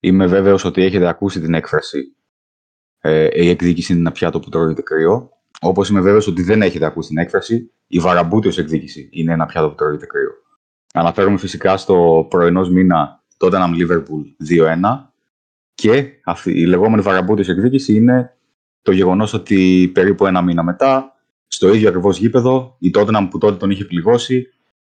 είμαι βέβαιος ότι έχετε ακούσει την έκφραση ε, «Η εκδίκηση είναι ένα πιάτο που τρώγεται κρύο». Όπως είμαι βέβαιος ότι δεν έχετε ακούσει την έκφραση «Η βαραμπούτιος εκδίκηση είναι ένα πιάτο που τρώγεται κρύο». Αναφέρομαι φυσικά στο πρωινός μήνα τότε Tottenham Liverpool 2-1 και αυτή, η λεγόμενη βαραμπούτιος εκδίκηση είναι το γεγονός ότι περίπου ένα μήνα μετά στο ίδιο ακριβώς γήπεδο η Tottenham που τότε τον είχε πληγώσει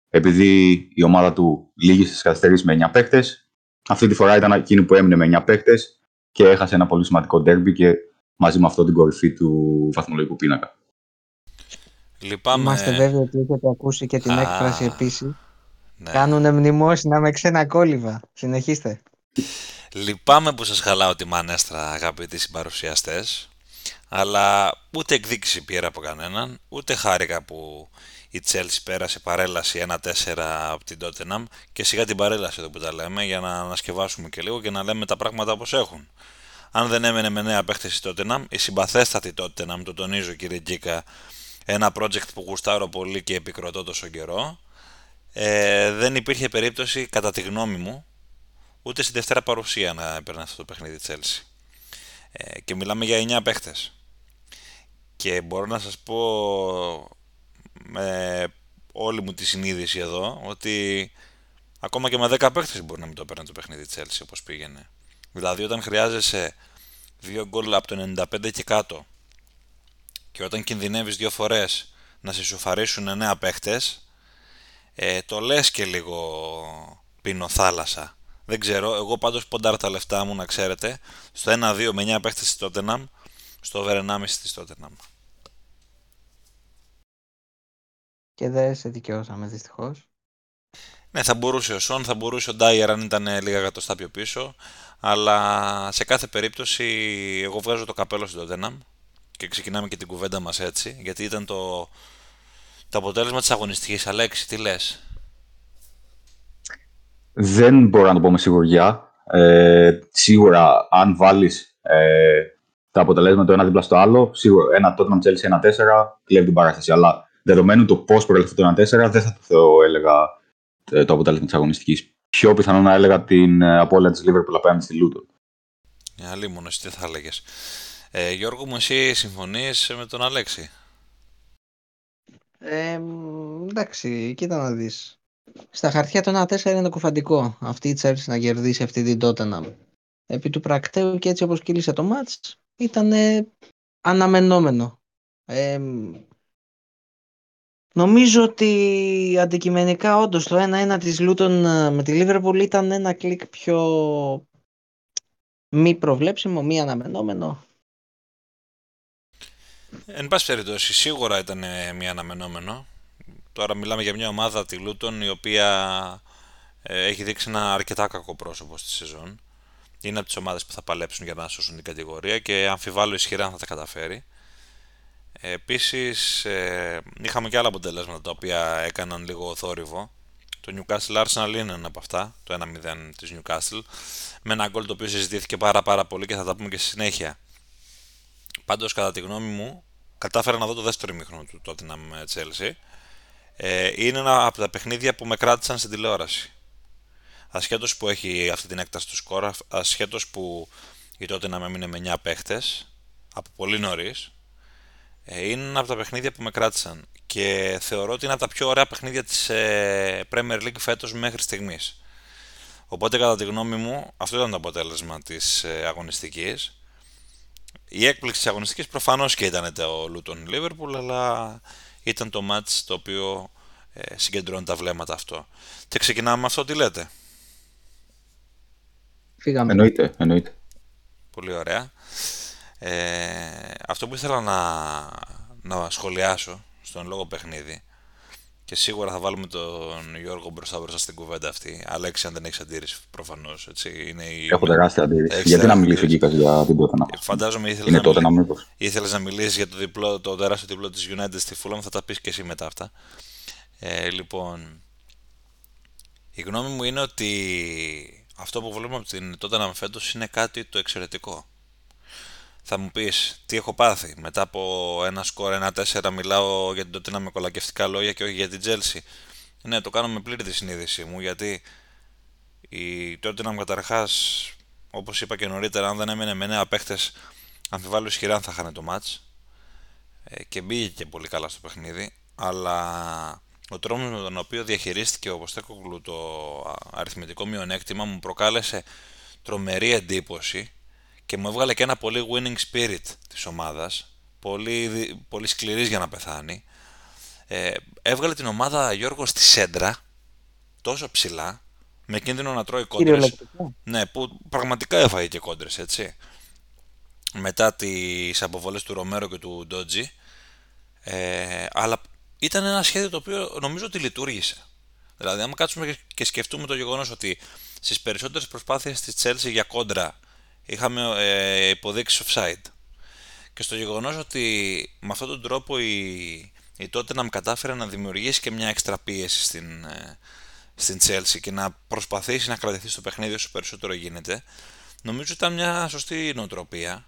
επειδή η ομάδα του λύγησε στις καθυστερήσεις με 9 παίκτες αυτή τη φορά ήταν εκείνη που έμεινε με 9 παίκτες και έχασε ένα πολύ σημαντικό ντέρμπι και μαζί με αυτό την κορυφή του βαθμολογικού πίνακα. Λυπάμαι... Είμαστε βέβαιοι ότι έχετε ακούσει και την Α, έκφραση επίσης. Ναι. Κάνουν μνημόσυνα με ξένα κόλληβα. Συνεχίστε. Λυπάμαι που σας χαλάω τη μανέστρα αγαπητοί συμπαρουσιαστές αλλά ούτε εκδίκηση πήρα από κανέναν, ούτε χάρηκα που η Chelsea πέρασε παρέλαση 1-4 από την Tottenham και σιγά την παρέλαση εδώ που τα λέμε για να ανασκευάσουμε και λίγο και να λέμε τα πράγματα όπως έχουν. Αν δεν έμενε με νέα παίχτες η Tottenham, η συμπαθέστατη Tottenham, το τονίζω κύριε Γκίκα, ένα project που γουστάρω πολύ και επικροτώ τόσο καιρό, ε, δεν υπήρχε περίπτωση, κατά τη γνώμη μου, ούτε στη Δευτέρα παρουσία να έπαιρνε αυτό το παιχνίδι Chelsea. Ε, και μιλάμε για 9 παίχτες. Και μπορώ να σας πω με όλη μου τη συνείδηση εδώ ότι ακόμα και με 10 παίχτες μπορεί να μην το παίρνει το παιχνίδι Chelsea όπως πήγαινε. Δηλαδή όταν χρειάζεσαι δύο γκολ από το 95 και κάτω και όταν κινδυνεύεις δύο φορές να σε σουφαρίσουν 9 παίχτες ε, το λες και λίγο πίνω θάλασσα. Δεν ξέρω, εγώ πάντως ποντάρω τα λεφτά μου να ξέρετε στο 1-2 με 9 παίχτες στη Tottenham στο over 1,5 στη Tottenham. Και δεν σε δικαιώσαμε δυστυχώς. Ναι, θα μπορούσε ο Σον, θα μπορούσε ο Ντάιερ αν ήταν λίγα εκατοστά πιο πίσω. Αλλά σε κάθε περίπτωση εγώ βγάζω το καπέλο στην Τότεναμ και ξεκινάμε και την κουβέντα μας έτσι, γιατί ήταν το, το αποτέλεσμα της αγωνιστικής. Αλέξη, τι λες; Δεν μπορώ να το πω με σιγουριά. Ε, σίγουρα, αν βάλεις ε, τα αποτελέσματα το ένα δίπλα στο άλλο, σίγουρα ένα Tottenham Chelsea 1-4 κλέβει την παράσταση. Αλλά δεδομένου το πώς προέλθει το 1-4, δεν θα το έλεγα ε, το αποτέλεσμα της αγωνιστικής. Πιο πιθανό να έλεγα την ε, απώλεια της Liverpool απέναντι στη Λούτο. Άλλη μόνο, εσύ τι θα έλεγες. Ε, Γιώργο μου, εσύ συμφωνείς με τον Αλέξη; Ε, εντάξει, κοίτα να δεις. Στα χαρτιά το 1-4 είναι κουφαντικό. Αυτή η Chelsea να κερδίσει αυτή την Tottenham. Επί του πρακτέου και έτσι όπως κύλησε το μάτς ήταν αναμενόμενο. Ε, Νομίζω ότι αντικειμενικά όντως το 1-1 της Λούτον ε, με τη Λίβερπουλ ήταν ένα κλικ πιο μη προβλέψιμο, μη αναμενόμενο. Εν πάση περιπτώσει, σίγουρα ήταν μη αναμενόμενο. Τώρα μιλάμε για μια ομάδα, τη Λούτον, η οποία ε, έχει δείξει ένα αρκετά κακό πρόσωπο στη σεζόν. Είναι από τις ομάδες που θα παλέψουν για να σώσουν την κατηγορία και αμφιβάλλω ισχυρά αν θα τα καταφέρει. Επίσης ε, είχαμε και άλλα αποτελέσματα τα οποία έκαναν λίγο θόρυβο. Το Newcastle Arsenal είναι ένα από αυτά, το 1-0 της Newcastle, με ένα γκολ το οποίο συζητήθηκε πάρα πάρα πολύ και θα τα πούμε και στη συνέχεια. Πάντως κατά τη γνώμη μου, κατάφερα να δω το δεύτερο ημίχρονο του Tottenham Chelsea. Ε, είναι ένα από τα παιχνίδια που με κράτησαν στην τηλεόραση. Ασχέτως που έχει αυτή την έκταση του σκορ, ασχέτως που η Tottenham έμεινε με 9 παίχτες, από πολύ νωρίς, ε, είναι ένα από τα παιχνίδια που με κράτησαν και θεωρώ ότι είναι από τα πιο ωραία παιχνίδια της ε, Premier League φέτος μέχρι στιγμής. Οπότε κατά τη γνώμη μου αυτό ήταν το αποτέλεσμα της ε, αγωνιστικής. Η έκπληξη της αγωνιστικής προφανώς και ήταν το Luton Liverpool αλλά ήταν το match το οποίο συγκεντρώνει τα βλέμματα αυτό. Και ξεκινάμε με αυτό τι λέτε; Φύγαμε. Εννοείται, εννοείται. Πολύ ωραία. Ε, αυτό που ήθελα να, να σχολιάσω στον λόγο παιχνίδι και σίγουρα θα βάλουμε τον Γιώργο μπροστά μπροστά στην κουβέντα αυτή. Αλέξη, αν δεν έχεις αντίρρηση, προφανώς. Η... Έχω τεράστια αντίρρηση. Γιατί να μιλήσω εκεί για την τότε να Φαντάζομαι ήθελες να, τότε μιλ... να ήθελες να μιλήσεις για το, διπλό, το τεράστιο διπλό της United στη Fulham. Θα τα πεις και εσύ μετά αυτά. Ε, λοιπόν, η γνώμη μου είναι ότι αυτό που βλέπουμε από την τότε να φέτος είναι κάτι το εξαιρετικό. Θα μου πεις τι έχω πάθει; Μετά από ένα σκορ 1-4 μιλάω για την τότε με κολακευτικά λόγια και όχι για την Chelsea. Ναι, το κάνω με πλήρη τη συνείδησή μου γιατί η Tottenham καταρχάς όπως είπα και νωρίτερα, αν δεν έμενε με νέα παίχτες, αμφιβάλλω ισχυρά αν θα χάνε το μάτς. Ε, και μπήκε και πολύ καλά στο παιχνίδι, αλλά ο τρόμος με τον οποίο διαχειρίστηκε ο Ποστέκογλου το αριθμητικό μειονέκτημα μου προκάλεσε τρομερή εντύπωση και μου έβγαλε και ένα πολύ winning spirit της ομάδας, πολύ, πολύ σκληρής για να πεθάνει. Ε, έβγαλε την ομάδα Γιώργος στη σέντρα, τόσο ψηλά, με κίνδυνο να τρώει κόντρες. Ναι, που πραγματικά έφαγε και κόντρες, έτσι. Μετά τις αποβολές του Ρομέρο και του Ντότζι. Ε, αλλά ήταν ένα σχέδιο το οποίο νομίζω ότι λειτουργήσε. Δηλαδή, άμα κάτσουμε και σκεφτούμε το γεγονός ότι στις περισσότερες προσπάθειες της Chelsea για κόντρα είχαμε ε, υποδείξει offside και στο γεγονός ότι με αυτόν τον τρόπο η, η Tottenham κατάφερε να δημιουργήσει και μια έξτρα πίεση στην, ε, στην Chelsea και να προσπαθήσει να κρατηθεί στο παιχνίδι όσο περισσότερο γίνεται, νομίζω ήταν μια σωστή νοοτροπία.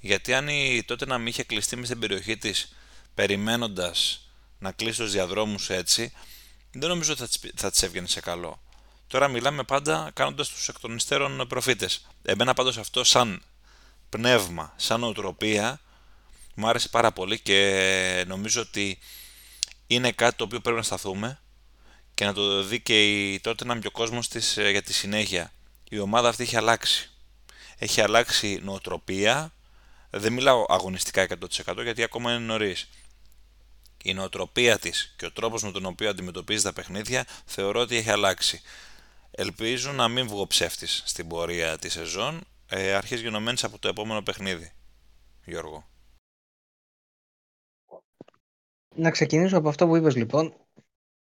Γιατί αν η τότε να μην είχε κλειστεί μες στην περιοχή της περιμένοντας να κλείσει τους διαδρόμους έτσι, δεν νομίζω ότι θα της έβγαινε σε καλό. Τώρα μιλάμε πάντα κάνοντας τους εκ των υστέρων προφήτες. Εμένα πάντως αυτό σαν πνεύμα, σαν νοοτροπία, μου άρεσε πάρα πολύ και νομίζω ότι είναι κάτι το οποίο πρέπει να σταθούμε και να το δει και η τότε να ο κόσμος της ε, για τη συνέχεια. Η ομάδα αυτή έχει αλλάξει. Έχει αλλάξει νοοτροπία. Δεν μιλάω αγωνιστικά 100% γιατί ακόμα είναι νωρίς. Η νοοτροπία της και ο τρόπος με τον οποίο αντιμετωπίζει τα παιχνίδια θεωρώ ότι έχει αλλάξει. Ελπίζω να μην βγω ψεύτης στην πορεία της σεζόν, ε, αρχής γενομένης από το επόμενο παιχνίδι. Γιώργο. Να ξεκινήσω από αυτό που είπες λοιπόν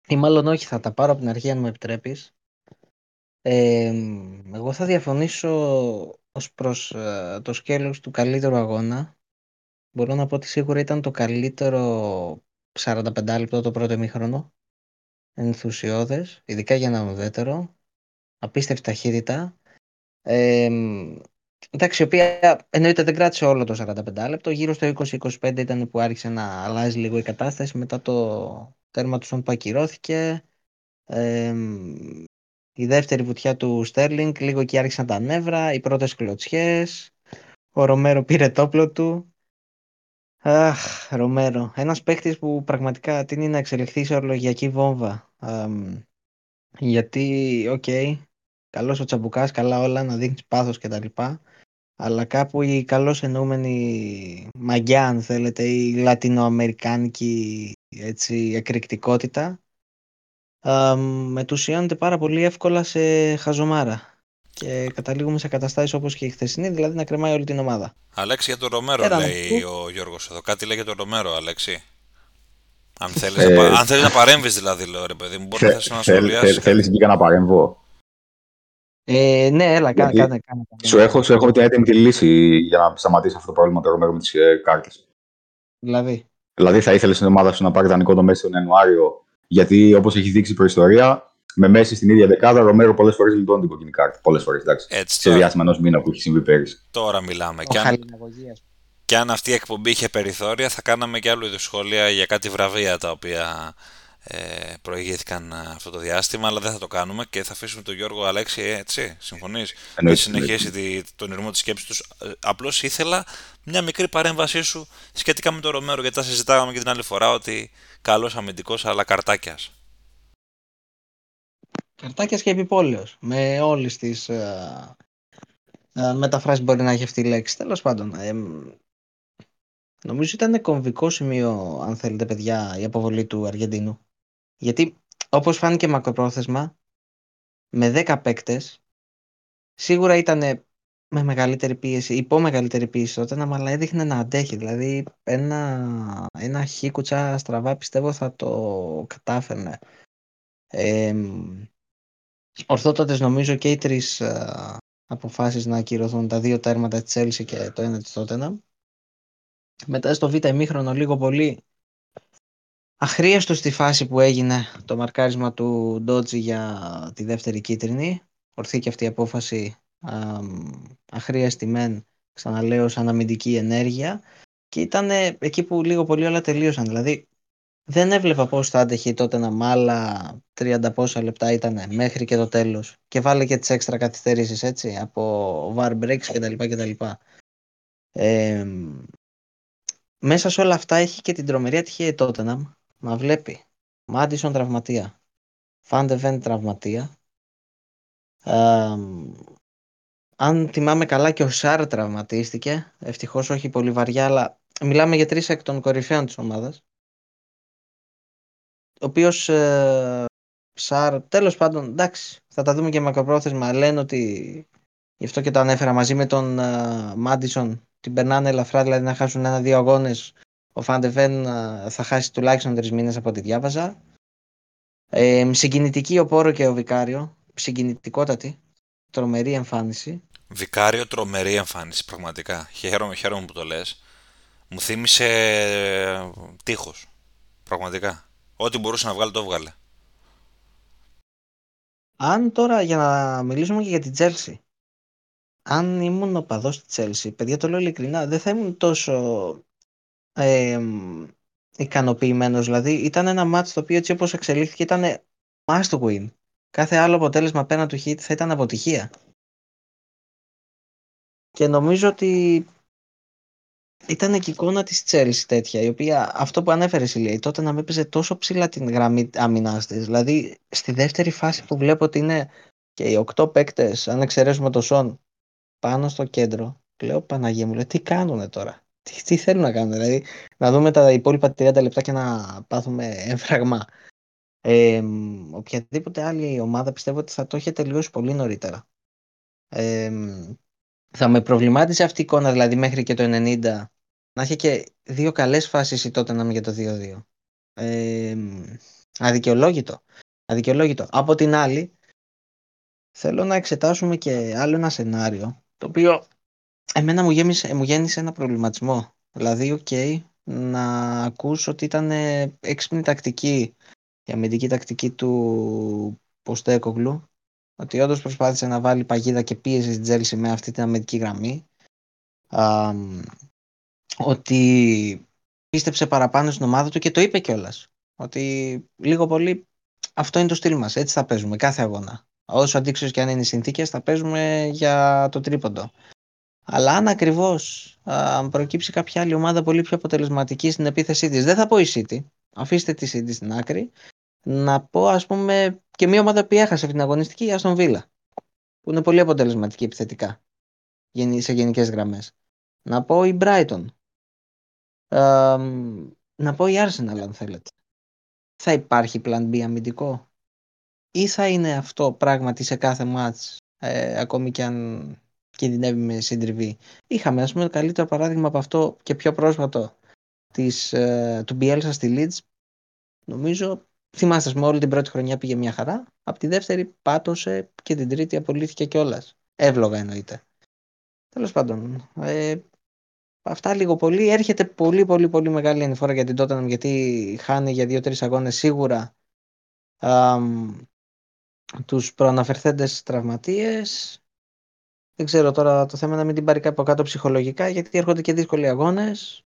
ή μάλλον όχι θα τα πάρω από την αρχή αν με επιτρέπεις. εγώ θα διαφωνήσω ως προς ε, το σκέλος του καλύτερου αγώνα. Μπορώ να πω ότι σίγουρα ήταν το καλύτερο 45 λεπτό το πρώτο ημίχρονο. Ενθουσιώδες, ειδικά για ένα ουδέτερο. Απίστευτη ταχύτητα. Ε, εντάξει, η οποία εννοείται δεν κράτησε όλο το 45 λεπτό. Γύρω στο 20-25 ήταν που άρχισε να αλλάζει λίγο η κατάσταση μετά το τέρμα του Σον που ακυρώθηκε. η δεύτερη βουτιά του Στέρλινγκ, λίγο εκεί άρχισαν τα νεύρα, οι πρώτες κλωτσιές, ο Ρομέρο πήρε το όπλο του. Αχ, Ρομέρο, ένας παίχτης που πραγματικά τείνει να εξελιχθεί σε ωρολογιακή βόμβα. γιατί, OK, okay, καλός ο τσαμπουκάς, καλά όλα, να δείχνεις πάθος κτλ. Αλλά κάπου η καλώς εννοούμενη μαγκιά, αν θέλετε, η λατινοαμερικάνικη έτσι, εκρηκτικότητα α, μετουσιώνεται πάρα πολύ εύκολα σε χαζομάρα. Και καταλήγουμε σε καταστάσεις όπως και η χθεσινή, δηλαδή να κρεμάει όλη την ομάδα. Αλέξη για τον Ρομέρο, λέει ο Γιώργος εδώ. Κάτι λέει για τον Ρομέρο, Αλέξη. Αν θέλεις ε, να, αν θέλεις να παρέμβεις, δηλαδή, λέω ρε παιδί μου, μπορεί να θες να σχολιάσεις. Θέλεις και να παρέμβω. Ε, ναι, έλα, κάνε, κάνε, κάνε, Σου έχω, σου έχω την έτοιμη τη λύση για να σταματήσει αυτό το πρόβλημα του Ρομέρο με τι ε, κάρτε. Δηλαδή. Δηλαδή θα ήθελες στην ομάδα σου να πάρει δανεικό το Μέση τον Ιανουάριο, γιατί όπως έχει δείξει η προϊστορία, με Μέση στην ίδια δεκάδα, ο Ρομέρο πολλές φορές λιτώνει την κόκκινη κάρτα. Πολλές φορές, εντάξει. Έτσι, σε διάστημα ενός μήνα που έχει συμβεί πέρυσι. Τώρα μιλάμε. Και αν, και αν αυτή η εκπομπή είχε περιθώρια, θα κάναμε και άλλου είδους σχόλια για κάτι βραβεία τα οποία ε, προηγήθηκαν ε, αυτό το διάστημα, αλλά δεν θα το κάνουμε και θα αφήσουμε τον Γιώργο Αλέξη έτσι, συμφωνείς, να συνεχίσει τη, τον ηρμό της σκέψης τους. Ε, απλώς ήθελα μια μικρή παρέμβασή σου σχετικά με τον Ρομέρο, γιατί τα συζητάγαμε και την άλλη φορά ότι καλός αμυντικός αλλά καρτάκιας. Καρτάκιας και επιπόλαιος, με όλες τις ε, ε, μεταφράσεις μπορεί να έχει αυτή η λέξη. Τέλος πάντων, ε, νομίζω ήταν κομβικό σημείο, αν θέλετε παιδιά, η αποβολή του Αργεντίνου. Γιατί όπως φάνηκε μακροπρόθεσμα, με 10 παίκτες, σίγουρα ήταν με μεγαλύτερη πίεση, υπό μεγαλύτερη πίεση τότε, αλλά έδειχνε να αντέχει. Δηλαδή ένα, ένα χίκουτσα στραβά πιστεύω θα το κατάφερνε. Ε, ορθότατες νομίζω και οι τρεις α, αποφάσεις να ακυρωθούν τα δύο τέρματα της Chelsea και το ένα της Tottenham. Μετά στο β' ημίχρονο λίγο πολύ αχρίαστος στη φάση που έγινε το μαρκάρισμα του Ντότζι για τη δεύτερη κίτρινη. Ορθή και αυτή η απόφαση αχρίαστη μεν, ξαναλέω, σαν αμυντική ενέργεια. Και ήταν εκεί που λίγο πολύ όλα τελείωσαν. Δηλαδή, δεν έβλεπα πώς θα άντεχε τότε να μάλα 30 πόσα λεπτά ήταν μέχρι και το τέλος και βάλε και τις έξτρα καθυστερήσεις έτσι από var breaks κτλ. κτλ. Ε, μέσα σε όλα αυτά έχει και την τρομερή ατυχία η Tottenham να βλέπει Μάντισον τραυματία, Φάντεβεν τραυματία, ε, αν θυμάμαι καλά και ο Σάρ τραυματίστηκε, ευτυχώς όχι πολύ βαριά, αλλά μιλάμε για τρεις εκ των κορυφαίων της ομάδας ο οποίος ε, Σάρ, τέλος πάντων, εντάξει, θα τα δούμε και μακροπρόθεσμα. Λένε ότι γι' αυτό και το ανέφερα μαζί με τον ε, Μάντισον. Την περνάνε ελαφρά, δηλαδή να χάσουν ένα-δύο αγώνες. Ο Φαντεβέν ε, θα χάσει τουλάχιστον τρεις μήνες από ό,τι διάβαζα. Ε, συγκινητική ο Πόρο και ο Βικάριο. Συγκινητικότατη. Τρομερή εμφάνιση. Βικάριο, τρομερή εμφάνιση, πραγματικά. Χαίρομαι, χαίρομαι που το λες. Μου θύμισε ε, τείχος. Πραγματικά. Ό,τι μπορούσε να βγάλει το έβγαλε. Αν τώρα για να μιλήσουμε και για την Chelsea. Αν ήμουν ο παδός της Chelsea, παιδιά το λέω ειλικρινά, δεν θα ήμουν τόσο ε, ικανοποιημένος. Δηλαδή ήταν ένα μάτς το οποίο έτσι όπως εξελίχθηκε ήταν must win. Κάθε άλλο αποτέλεσμα πέραν του hit θα ήταν αποτυχία. Και νομίζω ότι ήταν και η εικόνα της Chelsea τέτοια, η οποία αυτό που ανέφερε η Λέει, τότε να με έπαιζε τόσο ψηλά την γραμμή άμυνάς της. Δηλαδή, στη δεύτερη φάση που βλέπω ότι είναι και οι οκτώ παίκτες, αν εξαιρέσουμε το Σον, πάνω στο κέντρο, λέω Παναγία μου, λέω, τι κάνουνε τώρα. Τι, τι θέλουν να κάνουν, δηλαδή να δούμε τα υπόλοιπα 30 λεπτά και να πάθουμε έμφραγμα. Ε, οποιαδήποτε άλλη ομάδα πιστεύω ότι θα το είχε τελειώσει πολύ νωρίτερα. Ε, θα με προβλημάτισε αυτή η εικόνα δηλαδή μέχρι και το 90 να έχει και δύο καλές φάσεις η τότε να για το 2-2. Ε, αδικαιολόγητο. Αδικαιολόγητο. Από την άλλη, θέλω να εξετάσουμε και άλλο ένα σενάριο, το οποίο εμένα μου, γέμισε, μου γέννησε ένα προβληματισμό. Δηλαδή, οκ, να ακούσω ότι ήταν έξυπνη τακτική, η αμυντική τακτική του Ποστέκογλου, ότι όντως προσπάθησε να βάλει παγίδα και πίεση στην Τζέλση με αυτή την αμυντική γραμμή. Α, ότι πίστεψε παραπάνω στην ομάδα του και το είπε κιόλας. Ότι λίγο πολύ αυτό είναι το στυλ μας. Έτσι θα παίζουμε κάθε αγώνα. Όσο αντίξωε και αν είναι οι συνθήκες, θα παίζουμε για το τρίποντο. Αλλά αν ακριβώς προκύψει κάποια άλλη ομάδα πολύ πιο αποτελεσματική στην επίθεσή της, δεν θα πω η City. Αφήστε τη City στην άκρη να πω ας πούμε και μια ομάδα που έχασε αυτή την αγωνιστική, η Aston Villa, που είναι πολύ αποτελεσματική επιθετικά σε γενικές γραμμές. Να πω η Brighton. να πω η Arsenal αν θέλετε. Θα υπάρχει plan B αμυντικό; Ή θα είναι αυτό πράγματι σε κάθε μάτς ε, ακόμη και αν κινδυνεύει με συντριβή. Είχαμε ας πούμε καλύτερο παράδειγμα από αυτό και πιο πρόσφατο της, ε, του Bielsa στη Leeds νομίζω Θυμάστε, με όλη την πρώτη χρονιά πήγε μια χαρά. Από τη δεύτερη πάτωσε και την τρίτη απολύθηκε κιόλας. Εύλογα εννοείται. Τέλος πάντων. Ε, αυτά λίγο πολύ. Έρχεται πολύ πολύ πολύ μεγάλη ανηφόρα για την Tottenham γιατί χάνει για δύο-τρεις αγώνες σίγουρα α, τους προαναφερθέντες τραυματίες. Δεν ξέρω τώρα το θέμα να μην την πάρει κάπου κάτω ψυχολογικά γιατί έρχονται και δύσκολοι αγώνες.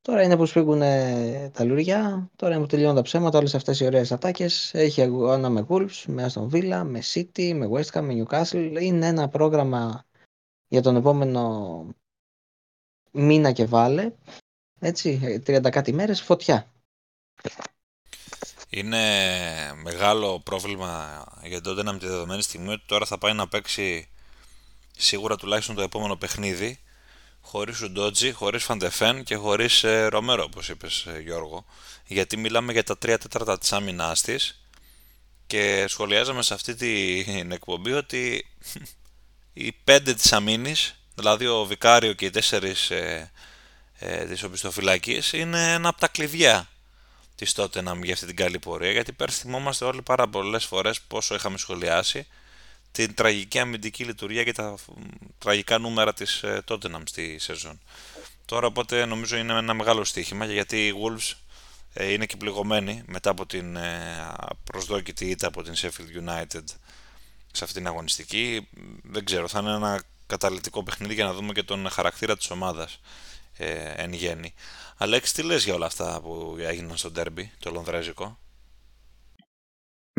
Τώρα είναι που σφίγγουν τα λουριά, τώρα είναι που τελειώνουν τα ψέματα, όλες αυτές οι ωραίες ατάκες. Έχει αγώνα με Wolves, με Aston Villa, με City, με West Ham, με Newcastle. Είναι ένα πρόγραμμα για τον επόμενο μήνα και βάλε. Έτσι, 30 κάτι μέρες, φωτιά. Είναι μεγάλο πρόβλημα για τον με τη δεδομένη στιγμή ότι τώρα θα πάει να παίξει σίγουρα τουλάχιστον το επόμενο παιχνίδι χωρίς Ουντότζι, χωρίς Φαντεφέν και χωρίς ε, Ρομέρο, όπως είπες ε, Γιώργο. Γιατί μιλάμε για τα τρία τέταρτα της άμυνάς της και σχολιάζαμε σε αυτή την εκπομπή ότι οι πέντε της αμήνης, δηλαδή ο Βικάριο και οι τέσσερις ε, ε, της οπισθοφυλακής, είναι ένα από τα κλειδιά της τότε να για αυτή την καλή πορεία. Γιατί πέρσι θυμόμαστε όλοι πάρα πολλές φορές πόσο είχαμε σχολιάσει την τραγική αμυντική λειτουργία και τα τραγικά νούμερα της ε, Tottenham στη σεζόν. Τώρα οπότε νομίζω είναι ένα μεγάλο στοίχημα γιατί οι Wolves ε, είναι και πληγωμένοι μετά από την ε, προσδόκητη ήττα από την Sheffield United σε αυτήν την αγωνιστική. Δεν ξέρω, θα είναι ένα καταλητικό παιχνίδι για να δούμε και τον χαρακτήρα της ομάδας. ε, εν γέννη. Αλέξη, τι λες για όλα αυτά που έγιναν στο ντέρμπι, το λονδρέζικο;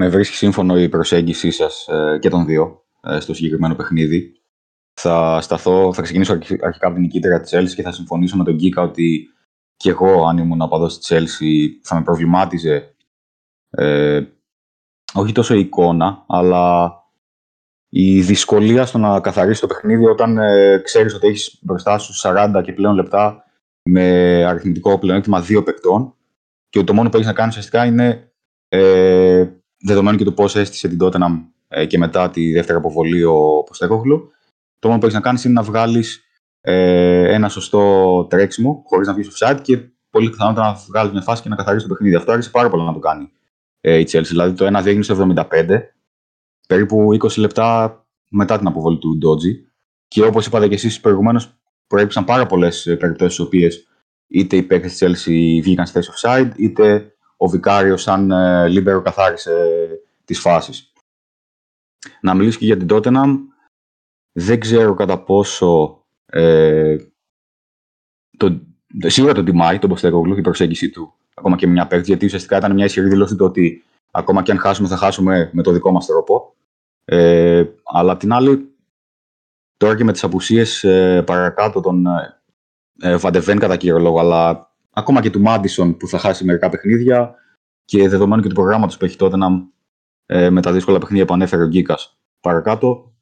Με βρίσκει σύμφωνο η προσέγγιση σας ε, και των δύο ε, στο συγκεκριμένο παιχνίδι. Θα σταθώ, θα ξεκινήσω αρχικά από την νικήτρια της Chelsea και θα συμφωνήσω με τον Κίκα ότι και εγώ αν ήμουν να της Chelsea θα με προβλημάτιζε ε, όχι τόσο η εικόνα, αλλά η δυσκολία στο να καθαρίσει το παιχνίδι όταν ε, ξέρεις ότι έχεις μπροστά σου 40 και πλέον λεπτά με αριθμητικό πλεονέκτημα δύο παικτών και το μόνο που έχεις να κάνεις ουσιαστικά είναι ε, δεδομένου και το πώς έστησε την Tottenham ε, και μετά τη δεύτερη αποβολή ο Ποστέκογλου, το μόνο που έχεις να κάνεις είναι να βγάλεις ε, ένα σωστό τρέξιμο χωρίς να βγεις offside και πολύ πιθανότατα να βγάλεις μια φάση και να καθαρίσει το παιχνίδι. Αυτό άρχισε πάρα πολύ να το κάνει ε, η Chelsea. Δηλαδή το 1 έγινε στο 75, περίπου 20 λεπτά μετά την αποβολή του Ντότζι. Και όπως είπατε και εσείς προηγουμένως, προέκυψαν πάρα πολλές ε, περιπτώσεις στις οποίες είτε οι παίκτες της Chelsea βγήκαν στη θέση offside, είτε ο Βικάριος σαν ε, Λίμπερο καθάρισε τις φάσεις. Να μιλήσω και για την Tottenham. Δεν ξέρω κατά πόσο ε, το, σίγουρα τον τιμάει τον Ποστέκογλου η προσέγγιση του ακόμα και με εννιά παίκτες, γιατί ουσιαστικά ήταν μια ισχυρή δήλωση το ότι ακόμα και αν χάσουμε, θα χάσουμε με το δικό μας τρόπο. Ε, αλλά απ' την άλλη, τώρα και με τις απουσίες ε, παρακάτω των ε, Βαντεβέν κατά κύριο λόγο, αλλά ακόμα και του Μάντισον που θα χάσει μερικά παιχνίδια και δεδομένου και του προγράμματος που έχει τότε να ε, με τα δύσκολα παιχνίδια που ανέφερε ο Γκίκας παρακάτω,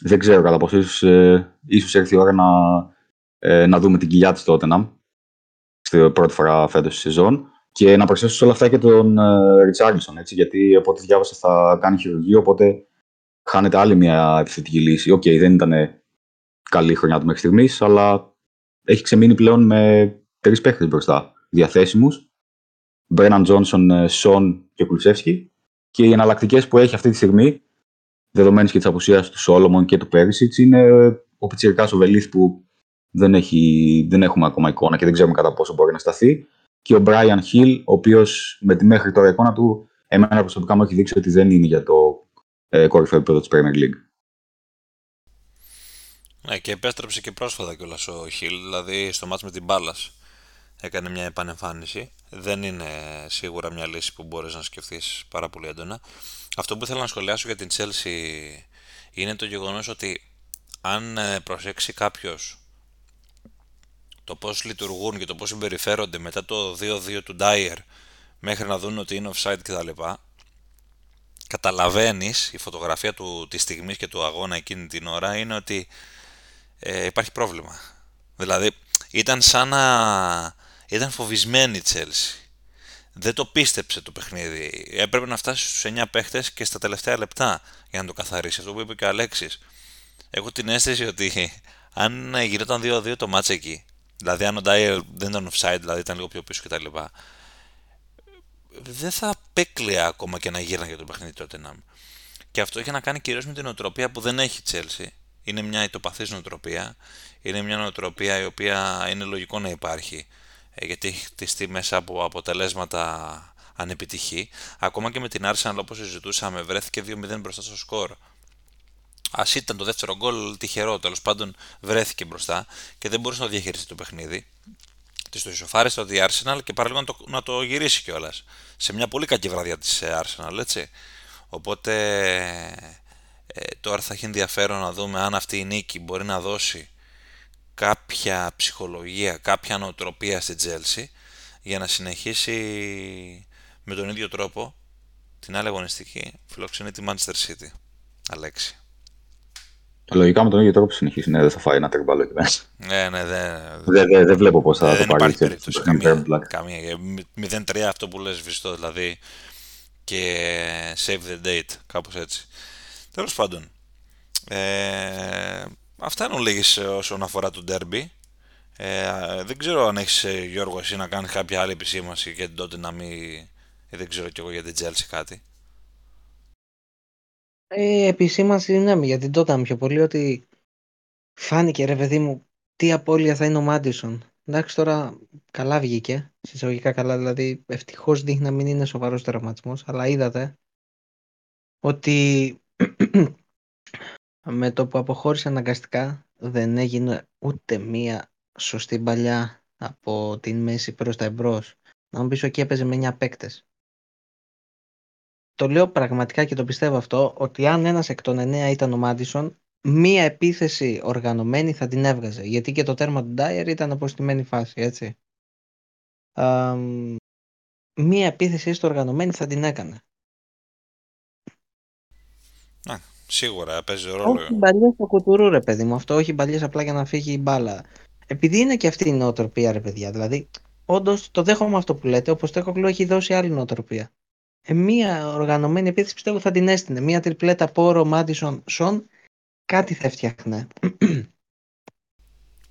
δεν ξέρω κατά πόσο ίσως, ε, ίσως έρθει η ώρα να, ε, να δούμε την κοιλιά της Tottenham στη πρώτη φορά φέτος στη σεζόν και να προσθέσω σε όλα αυτά και τον ε, Ριτσάρλισον, έτσι, γιατί από ό,τι διάβασα θα κάνει χειρουργείο, οπότε χάνεται άλλη μια επιθετική λύση. OK, okay, δεν ήταν καλή χρονιά του μέχρι στιγμής, αλλά έχει ξεμείνει πλέον με τρεις παίχτες μπροστά. Διαθέσιμους, Μπρέναν Τζόνσον, Σον και Κουλσεύσκι. Και οι εναλλακτικές που έχει αυτή τη στιγμή δεδομένης και της απουσίας του Σόλομον και του Πέρισιτς, είναι ο πιτσιρικάς ο Βέλιθ που δεν, έχει, δεν έχουμε ακόμα εικόνα και δεν ξέρουμε κατά πόσο μπορεί να σταθεί. Και ο Bryan Gil, ο οποίος με τη μέχρι τώρα εικόνα του, εμένα προσωπικά μου έχει δείξει ότι δεν είναι για το ε, κορυφαίο επίπεδο της Premier League. Ναι, και επέστρεψε και πρόσφατα κιόλας ο Χιλ, δηλαδή στο μάτς με την μπάλα έκανε μια επανεμφάνιση. Δεν είναι σίγουρα μια λύση που μπορείς να σκεφτείς πάρα πολύ έντονα. Αυτό που ήθελα να σχολιάσω για την Chelsea είναι το γεγονός ότι αν ε, προσέξει κάποιος το πώς λειτουργούν και το πώς συμπεριφέρονται μετά το 2-2 του Dyer μέχρι να δουν ότι είναι offside κτλ. Καταλαβαίνεις η φωτογραφία του, της στιγμής και του αγώνα εκείνη την ώρα είναι ότι ε, υπάρχει πρόβλημα. Δηλαδή ήταν σαν να ήταν φοβισμένη η Chelsea δεν το πίστεψε το παιχνίδι. Έπρεπε να φτάσει στους 9 παίχτες και στα τελευταία λεπτά για να το καθαρίσει. Αυτό που είπε και ο Αλέξης. Έχω την αίσθηση ότι αν γινόταν 2-2 το μάτς εκεί, δηλαδή αν ο Ντάιερ δεν ήταν offside, δηλαδή ήταν λίγο πιο πίσω κτλ. Δεν θα απέκλεια ακόμα και να γύρναγε το παιχνίδι τότε να. Και αυτό έχει να κάνει κυρίως με την οτροπία που δεν έχει η Chelsea. Είναι μια ητοπαθή νοοτροπία. Είναι μια νοοτροπία η οποία είναι λογικό να υπάρχει ε, γιατί έχει χτιστεί μέσα από αποτελέσματα ανεπιτυχή. Ακόμα και με την Arsenal όπως συζητούσαμε βρέθηκε 2-0 μπροστά στο σκορ. Α ήταν το δεύτερο γκολ τυχερό, τέλος πάντων βρέθηκε μπροστά και δεν μπορούσε να διαχειριστεί το παιχνίδι. Της το ισοφάρισε το Arsenal και παραλίγο να το, να το γυρίσει κιόλας. Σε μια πολύ κακή βραδιά της ε, Arsenal, έτσι. Οπότε ε, τώρα θα έχει ενδιαφέρον να δούμε αν αυτή η νίκη μπορεί να δώσει κάποια ψυχολογία, κάποια νοοτροπία στη Τζέλσι για να συνεχίσει με τον ίδιο τρόπο την άλλη αγωνιστική φιλοξενεί τη Manchester City. Αλέξη. Λογικά με τον ίδιο τρόπο συνεχίσει, ναι, δεν θα φάει ένα τερμπάλο εκεί μέσα. Ναι, ναι, δεν δε, δε, δε βλέπω πώς θα δεν το πάρει. Δεν υπάρχει περίπτωση καμία. καμία. 0-3 αυτό που λες βιστό, δηλαδή και save the date, κάπως έτσι. Τέλος πάντων, ε, Αυτά είναι λίγες ε, όσον αφορά το derby. Ε, δεν ξέρω αν έχεις ε, Γιώργο εσύ να κάνεις κάποια άλλη επισήμαση και τότε να μην... δεν ξέρω κι εγώ για την Chelsea κάτι. Ε, επισήμαση ναι, για την τότε πιο πολύ ότι φάνηκε ρε παιδί μου τι απώλεια θα είναι ο Μάντισον. Εντάξει τώρα καλά βγήκε, συσσαγωγικά καλά δηλαδή ευτυχώς δείχνει να μην είναι σοβαρός τραυματισμός αλλά είδατε ότι με το που αποχώρησε αναγκαστικά δεν έγινε ούτε μία σωστή παλιά από την μέση προς τα εμπρός. Να μου πεις εκεί έπαιζε με 9 παίκτες. Το λέω πραγματικά και το πιστεύω αυτό, ότι αν ένας εκ των 9 ήταν ο Μάντισον, μία επίθεση οργανωμένη θα την έβγαζε. Γιατί και το τέρμα του Ντάιερ ήταν αποστημένη φάση, έτσι. μία επίθεση έστω οργανωμένη θα την έκανε. Να, σίγουρα παίζει ρόλο. Όχι μπαλιές στο κουτουρού ρε παιδί μου, αυτό όχι μπαλιές απλά για να φύγει η μπάλα. Επειδή είναι και αυτή η νοοτροπία ρε παιδιά, δηλαδή όντως το δέχομαι αυτό που λέτε, όπως το έχω έχει δώσει άλλη νοοτροπία. Ε, μία οργανωμένη επίθεση πιστεύω θα την έστεινε. Μία τριπλέτα Πόρο, Μάντισον, Σον, κάτι θα έφτιαχνε.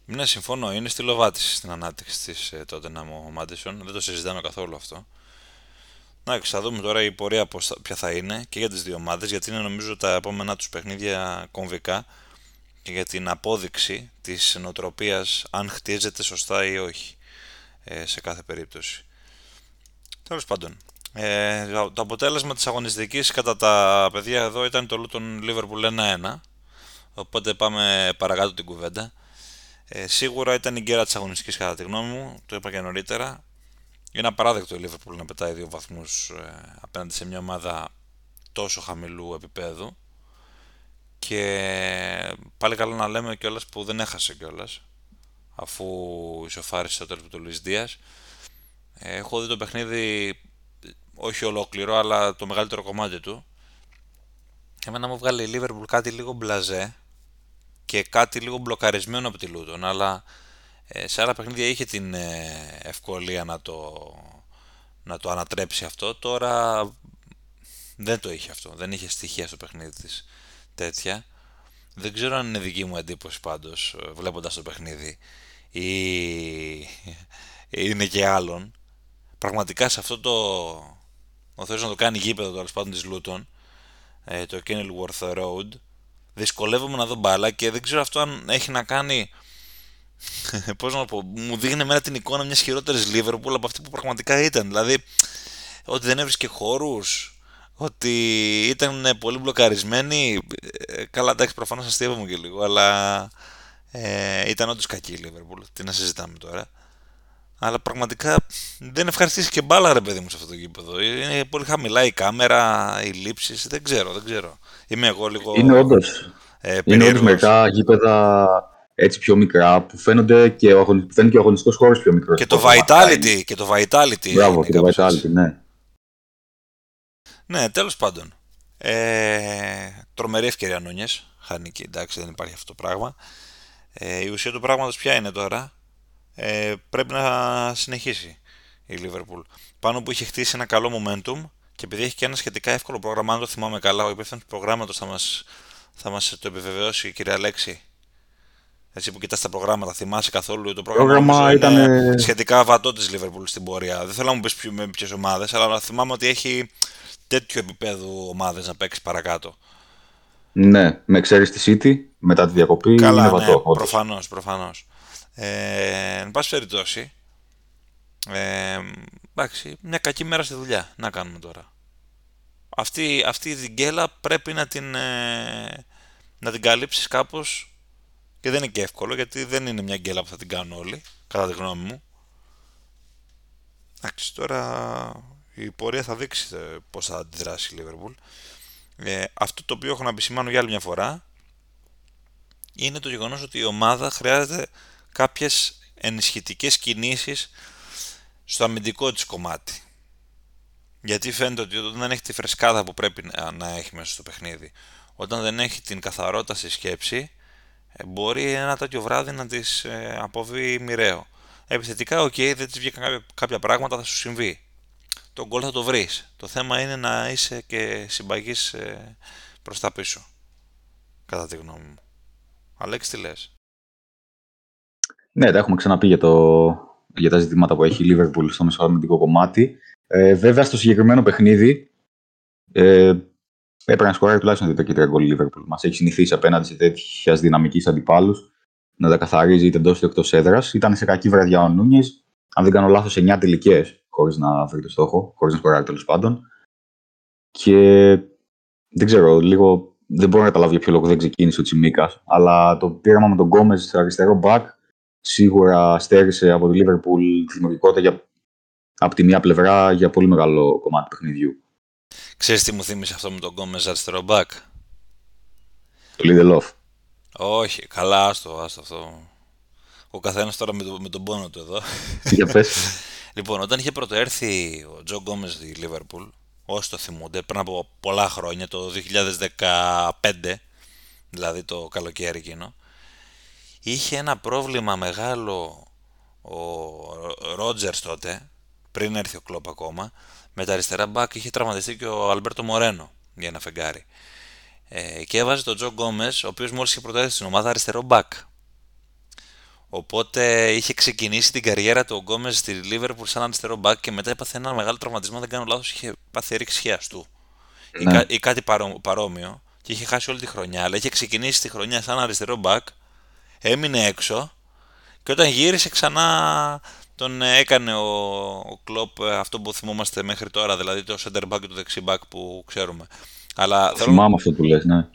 Ναι, συμφωνώ. Είναι στη λοβάτιση στην ανάπτυξη της ε, τότε να ο Μάντισον. Δεν το συζητάμε καθόλου αυτό. Εντάξει, θα δούμε τώρα η πορεία πώς, ποια θα είναι και για τις δύο ομάδες, γιατί είναι νομίζω τα επόμενα τους παιχνίδια κομβικά και για την απόδειξη της νοοτροπίας αν χτίζεται σωστά ή όχι ε, σε κάθε περίπτωση. Τέλος πάντων, ε, το αποτέλεσμα της αγωνιστικής κατά τα παιδιά εδώ ήταν το Luton Liverpool 1-1, οπότε πάμε παρακάτω την κουβέντα. Ε, σίγουρα ήταν η γκέρα της αγωνιστικής κατά τη γνώμη μου, το είπα και νωρίτερα. Είναι απαράδεκτο η Liverpool να πετάει δύο βαθμούς ε, απέναντι σε μια ομάδα τόσο χαμηλού επίπεδου και πάλι καλά να λέμε κιόλας που δεν έχασε κιόλας αφού ισοφάρισε στο τέλος του Λουίς Δίας. Έχω δει το παιχνίδι όχι ολόκληρο αλλά το μεγαλύτερο κομμάτι του. Εμένα μου βγάλει η Liverpool κάτι λίγο μπλαζέ και κάτι λίγο μπλοκαρισμένο από τη Λούτον αλλά ε, σε άλλα παιχνίδια είχε την ε, ευκολία να το, να το ανατρέψει αυτό. Τώρα δεν το είχε αυτό. Δεν είχε στοιχεία στο παιχνίδι της τέτοια. Δεν ξέρω αν είναι δική μου εντύπωση πάντως ε, βλέποντας το παιχνίδι ή είναι και άλλων. Πραγματικά σε αυτό το... Ο Θεός να το κάνει γήπεδο τέλος πάντων της Λούτων το Kenilworth Road δυσκολεύομαι να δω μπάλα και δεν ξέρω αυτό αν έχει να κάνει πώς να πω, μου δείχνει εμένα την εικόνα μιας χειρότερης Liverpool από αυτή που πραγματικά ήταν. Δηλαδή, ότι δεν έβρισκε χώρους, ότι ήταν πολύ μπλοκαρισμένοι. Ε, καλά, εντάξει, προφανώς αστείευαμε και λίγο, αλλά ε, ήταν όντως κακή η Liverpool. Τι να συζητάμε τώρα. Αλλά πραγματικά δεν ευχαριστήσεις και μπάλα ρε παιδί μου σε αυτό το γήπεδο. Είναι πολύ χαμηλά η κάμερα, οι λήψεις, δεν ξέρω, δεν ξέρω. Είμαι εγώ λίγο... Είναι όντως. Ε, είναι όντως μερικά γήπεδα έτσι πιο μικρά που φαίνονται και ο, που φαίνεται και ο αγωνιστικός χώρος πιο μικρός. Και το vitality, και το vitality. Μπράβο, και το vitality, ναι. Ναι, τέλος πάντων. Ε, τρομερή ευκαιρία Νούνιες. Χάνει και εντάξει, δεν υπάρχει αυτό το πράγμα. Ε, η ουσία του πράγματος ποια είναι τώρα; Ε, πρέπει να συνεχίσει η Liverpool. Πάνω που είχε χτίσει ένα καλό momentum και επειδή έχει και ένα σχετικά εύκολο πρόγραμμα, αν το θυμάμαι καλά, ο υπεύθυνος του προγράμματος θα μας θα μας το επιβεβαιώσει η κυρία Αλέξη εσύ που κοιτάς τα προγράμματα, θυμάσαι καθόλου το πρόγραμμα, πρόγραμμα ήταν σχετικά βατό της Liverpool στην πορεία. Δεν θέλω να μου πεις με ποιες ομάδες, αλλά θυμάμαι ότι έχει τέτοιο επίπεδο ομάδες να παίξει παρακάτω. Ναι, με ξέρεις τη City, μετά τη διακοπή Καλά, είναι βατό. Ναι, προφανώς, προφανώς. Ε, εν πάση περιπτώσει, ε, εντάξει, μια κακή μέρα στη δουλειά. Να κάνουμε τώρα. Αυτή, αυτή την γκέλα πρέπει να την, ε, να την καλύψεις κάπως και δεν είναι και εύκολο γιατί δεν είναι μια γκέλα που θα την κάνουν όλοι, κατά τη γνώμη μου. Εντάξει, τώρα η πορεία θα δείξει ε, πώς θα αντιδράσει η Liverpool. Ε, αυτό το οποίο έχω να επισημάνω για άλλη μια φορά είναι το γεγονός ότι η ομάδα χρειάζεται κάποιες ενισχυτικές κινήσεις στο αμυντικό της κομμάτι. Γιατί φαίνεται ότι όταν δεν έχει τη φρεσκάδα που πρέπει να έχει μέσα στο παιχνίδι, όταν δεν έχει την καθαρότητα στη σκέψη, ε, μπορεί ένα τέτοιο βράδυ να της ε, αποβεί μοιραίο. Επιθετικά, OK, okay, δεν της βγήκαν κάποια, κάποια πράγματα, θα σου συμβεί. Το γκολ θα το βρεις. Το θέμα είναι να είσαι και συμπαγής ε, προς τα πίσω. Κατά τη γνώμη μου. Αλέξη, τι λες; Ναι, τα έχουμε ξαναπεί για, το, για τα ζητήματα που έχει η Liverpool στο μεσοαμυντικό κομμάτι. Ε, βέβαια, στο συγκεκριμένο παιχνίδι ε, Έπρεπε να σκοράρει τουλάχιστον δύο και γκολ η Liverpool. Μας έχει συνηθίσει απέναντι σε τέτοια δυναμικής αντιπάλους να τα καθαρίζει είτε εντός είτε εκτός έδρας. Ήταν σε κακή βραδιά ο Νούνιες. Αν δεν κάνω λάθος, 9 τελικές χωρίς να βρει το στόχο, χωρίς να σκοράρει τέλος πάντων. Και δεν ξέρω, λίγο δεν μπορώ να καταλάβω για ποιο λόγο δεν ξεκίνησε ο Τσιμίκας. Αλλά το πείραμα με τον Γκόμες στο αριστερό μπακ σίγουρα στέρησε από τη Λίβερπουλ τη δημιουργικότητα για, από τη μία πλευρά για πολύ μεγάλο κομμάτι του παιχνιδιού. Ξέρεις τι μου θύμισε αυτό με τον Γκόμες αριστερό μπακ; Το Lindelof. Όχι, καλά, άστο, άστο αυτό. Ο καθένας τώρα με, το, με τον πόνο του εδώ. Για πες. λοιπόν, όταν είχε πρωτοέρθει ο Τζο Γκόμες στη Λίβερπουλ, όσοι το θυμούνται, πριν από πολλά χρόνια, το 2015, δηλαδή το καλοκαίρι εκείνο, είχε ένα πρόβλημα μεγάλο ο Ρότζερς τότε, πριν έρθει ο Κλόπ ακόμα, με τα αριστερά μπακ είχε τραυματιστεί και ο Αλμπέρτο Μορένο για ένα φεγγάρι. Ε, και έβαζε τον Τζο Γκόμες, ο οποίος μόλις είχε προτείνει στην ομάδα αριστερό μπακ. Οπότε είχε ξεκινήσει την καριέρα του ο Γκόμες στη Λίβερπουλ σαν αριστερό μπακ και μετά έπαθε ένα μεγάλο τραυματισμό. Δεν κάνω λάθος, είχε πάθει ρήξη χιαστού ή, Ναι. κα, ή κάτι παρό, παρόμοιο και είχε χάσει όλη τη χρονιά. Αλλά είχε ξεκινήσει τη χρονιά σαν αριστερό μπακ, έμεινε έξω και όταν γύρισε ξανά τον ε, έκανε ο, ο Κλόπ ε, αυτό που θυμόμαστε μέχρι τώρα, δηλαδή το center back και το δεξί back που ξέρουμε. Αλλά θέλω, Θυμάμαι αυτό που λες, ναι.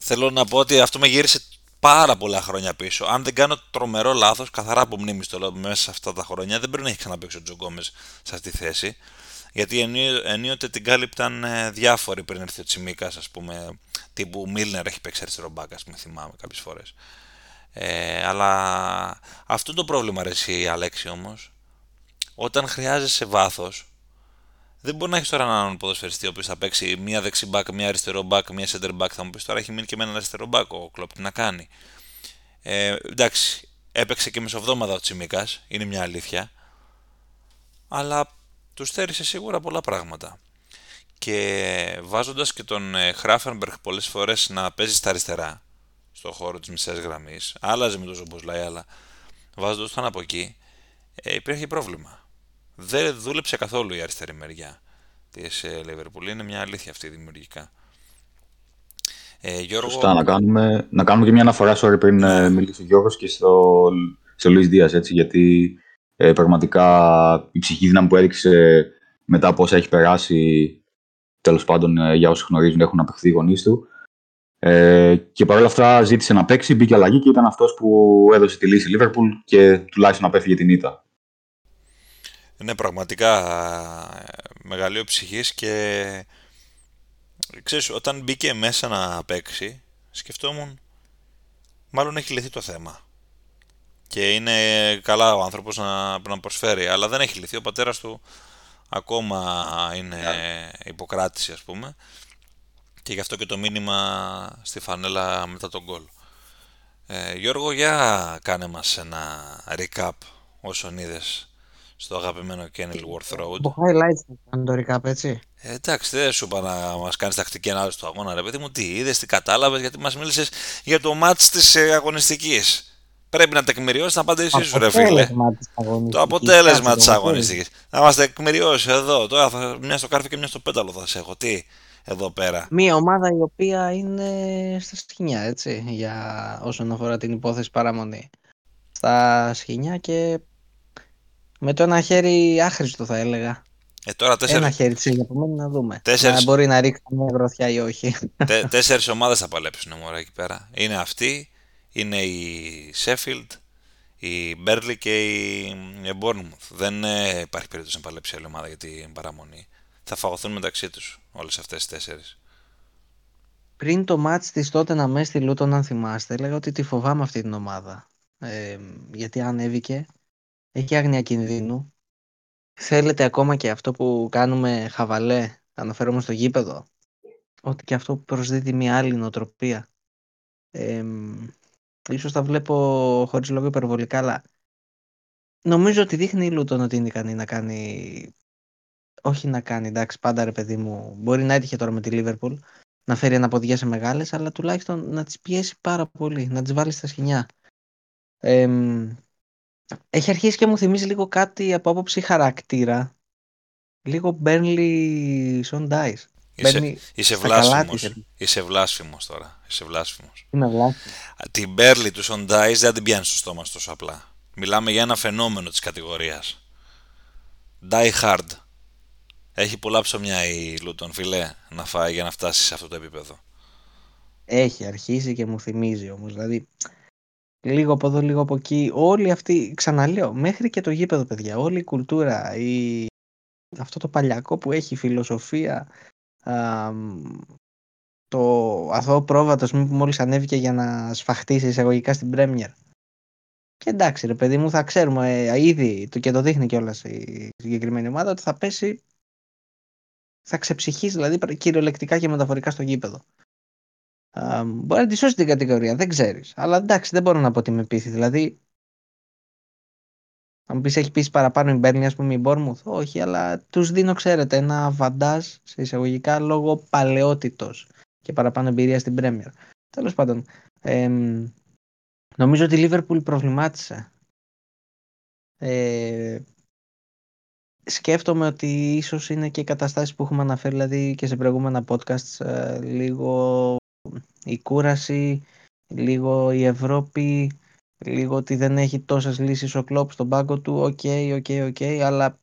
θέλω να πω ότι αυτό με γύρισε πάρα πολλά χρόνια πίσω. Αν δεν κάνω τρομερό λάθος, καθαρά από μνήμη το λέω μέσα σε αυτά τα χρόνια, δεν πρέπει να έχει ξαναπέξει ο Τζο Γκόμες σε αυτή τη θέση. Γιατί ενίο- ενίοτε την κάλυπταν ε, διάφοροι πριν έρθει ο Τσιμίκας, ας πούμε. Τύπου Μίλνερ έχει παίξει αριστερό μπάκα, ας πούμε, θυμάμαι κάποιες φορές. Ε, αλλά αυτό το πρόβλημα ρε εσύ Αλέξη όμως όταν χρειάζεσαι βάθος δεν μπορεί να έχεις τώρα έναν ποδοσφαιριστή ο οποίος θα παίξει μία δεξί μπακ, μία αριστερό μπακ, μία center back. Θα μου πεις τώρα έχει μείνει και με έναν αριστερό μπακ ο κλοπ. Τι να κάνει. Ε, εντάξει, έπαιξε και μεσοβδόμαδα ο Τσιμίκας, είναι μια αλήθεια. Αλλά τους στέρισε σίγουρα πολλά πράγματα. Και βάζοντας και τον ε, Χράφενμπεργκ πολλές φορές να παίζεις στα αριστερά, στο χώρο της μισή γραμμής, άλλαζε με τον Ζομποσλάι, αλλά βάζοντας τον από εκεί, ε, υπήρχε πρόβλημα. Δεν δούλεψε καθόλου η αριστερή μεριά της Λίβερπουλ. Είναι μια αλήθεια αυτή δημιουργικά. Ε, Γιώργο, Σωστά, να κάνουμε, να κάνουμε και μια αναφορά, sorry, πριν ε, μιλήσει ο Γιώργος και στο, στο Λουίς Δίας, έτσι, γιατί ε, πραγματικά η ψυχή δύναμη που έδειξε μετά από όσα έχει περάσει, τέλος πάντων ε, για όσοι γνωρίζουν έχουν απεχθεί οι γονείς του, ε, και παρόλα αυτά ζήτησε να παίξει, μπήκε αλλαγή και ήταν αυτός που έδωσε τη λύση Λίβερπουλ και τουλάχιστον απέφυγε την ήττα. Ναι, πραγματικά ε, μεγαλείο ψυχής και ξέρεις, όταν μπήκε μέσα να παίξει, σκεφτόμουν μάλλον έχει λυθεί το θέμα. Και είναι καλά ο άνθρωπος να, να προσφέρει, αλλά δεν έχει λυθεί. Ο πατέρας του ακόμα είναι υποκράτηση, ας πούμε. Και γι' αυτό και το μήνυμα στη φανέλα μετά τον γκολ. Ε, Γιώργο, για κάνε μας ένα recap όσον είδες στο αγαπημένο Kenilworth Road. Το highlights ήταν το recap, έτσι. Ε, εντάξει, δεν σου είπα να μας κάνεις τακτική ανάλυση του αγώνα, ρε παιδί μου. Τι είδες, τι κατάλαβες, γιατί μας μίλησες για το μάτ της ε, αγωνιστικής. Πρέπει να τεκμηριώσεις να απαντήσεις σου, ρε φίλε. Αποτέλεσμα της αγωνιστικής. Το αποτέλεσμα Κάτσε, της το αγωνιστικής. Να μας τεκμηριώσεις εδώ. Τώρα θα, μια στο κάρφι και μια στο πέταλο θα σε έχω. Τι, εδώ πέρα. Μία ομάδα η οποία είναι στα σκηνιά, έτσι, για όσον αφορά την υπόθεση παραμονή. Στα σκηνιά και με το ένα χέρι άχρηστο θα έλεγα. Ε, τώρα τέσσερι Ένα χέρι της επομένου να δούμε. Τέσσερις- Να μπορεί να ρίξει μια γροθιά ή όχι. τε, τέσσερις ομάδες θα παλέψουν μωρά εκεί πέρα. Είναι αυτή, είναι η Sheffield, η Burnley και η, η Bournemouth. Δεν ε, υπάρχει περίπτωση να παλέψει άλλη ομάδα για την παραμονή. Θα φαγωθούν μεταξύ τους όλες αυτές τις τέσσερις. Πριν το μάτς της τότε να μες στη Λούτον, αν θυμάστε, έλεγα ότι τη φοβάμαι αυτή την ομάδα. Ε, γιατί ανέβηκε, έχει άγνοια κινδύνου. Θέλετε ακόμα και αυτό που κάνουμε χαβαλέ, αναφέρομαι στο γήπεδο, ότι και αυτό προσδίδει μια άλλη νοοτροπία. Ε, ίσως τα βλέπω χωρίς λόγο υπερβολικά, αλλά νομίζω ότι δείχνει η Λούτον ότι είναι ικανή να κάνει όχι να κάνει, εντάξει, πάντα ρε παιδί μου. Μπορεί να έτυχε τώρα με τη Λίβερπουλ να φέρει αναποδιέ σε μεγάλες, αλλά τουλάχιστον να τις πιέσει πάρα πολύ, να τις βάλει στα σκηνιά. Εμ, έχει αρχίσει και μου θυμίζει λίγο κάτι από άποψη χαρακτήρα. Λίγο Burnley Son Dice. Είσαι, Μπαίνει είσαι στα καλά βλάσφημος. της, ρε. Είσαι βλάσφημος τώρα. Είσαι βλάσφημος. Είναι βλάστη. Α, Την Μπέρλι του Σοντάι δεν την πιάνεις στο στόμα σου τόσο απλά. Μιλάμε για ένα φαινόμενο της κατηγορίας. Die hard. Έχει πολλά ψωμιά η Λούτον, φιλέ, να φάει για να φτάσει σε αυτό το επίπεδο. Έχει αρχίσει και μου θυμίζει όμως. Δηλαδή, λίγο από εδώ, λίγο από εκεί. Όλοι αυτοί, ξαναλέω, μέχρι και το γήπεδο, παιδιά, όλη η κουλτούρα, η... αυτό το παλιακό που έχει, η φιλοσοφία, α, το αθώο πρόβατος που μόλις ανέβηκε για να σφαχτεί σε εισαγωγικά στην Πρέμιερ. Και εντάξει, ρε παιδί μου, θα ξέρουμε ε, ήδη το και το δείχνει κιόλας η συγκεκριμένη ομάδα ότι θα πέσει. Θα ξεψυχήσει δηλαδή κυριολεκτικά και μεταφορικά στο γήπεδο. Α, μπορεί να τη σώσει την κατηγορία, δεν ξέρεις. Αλλά εντάξει, δεν μπορώ να πω ότι με πείθει. Δηλαδή, αν μου πεις έχει πείσει παραπάνω η Μπέρνη, ας πούμε, η Μπόρμουθ, όχι, αλλά τους δίνω, ξέρετε, ένα βαντάζ σε εισαγωγικά λόγω παλαιότητος και παραπάνω εμπειρία στην Πρέμιερ. Τέλος πάντων, ε, νομίζω ότι η Λίβερπουλ προβλημάτισε. Ε, σκέφτομαι ότι ίσως είναι και οι καταστάσεις που έχουμε αναφέρει δηλαδή και σε προηγούμενα podcasts ε, λίγο η κούραση, λίγο η Ευρώπη, λίγο ότι δεν έχει τόσες λύσεις ο Κλόπ στον πάγκο του, OK, OK, OK, αλλά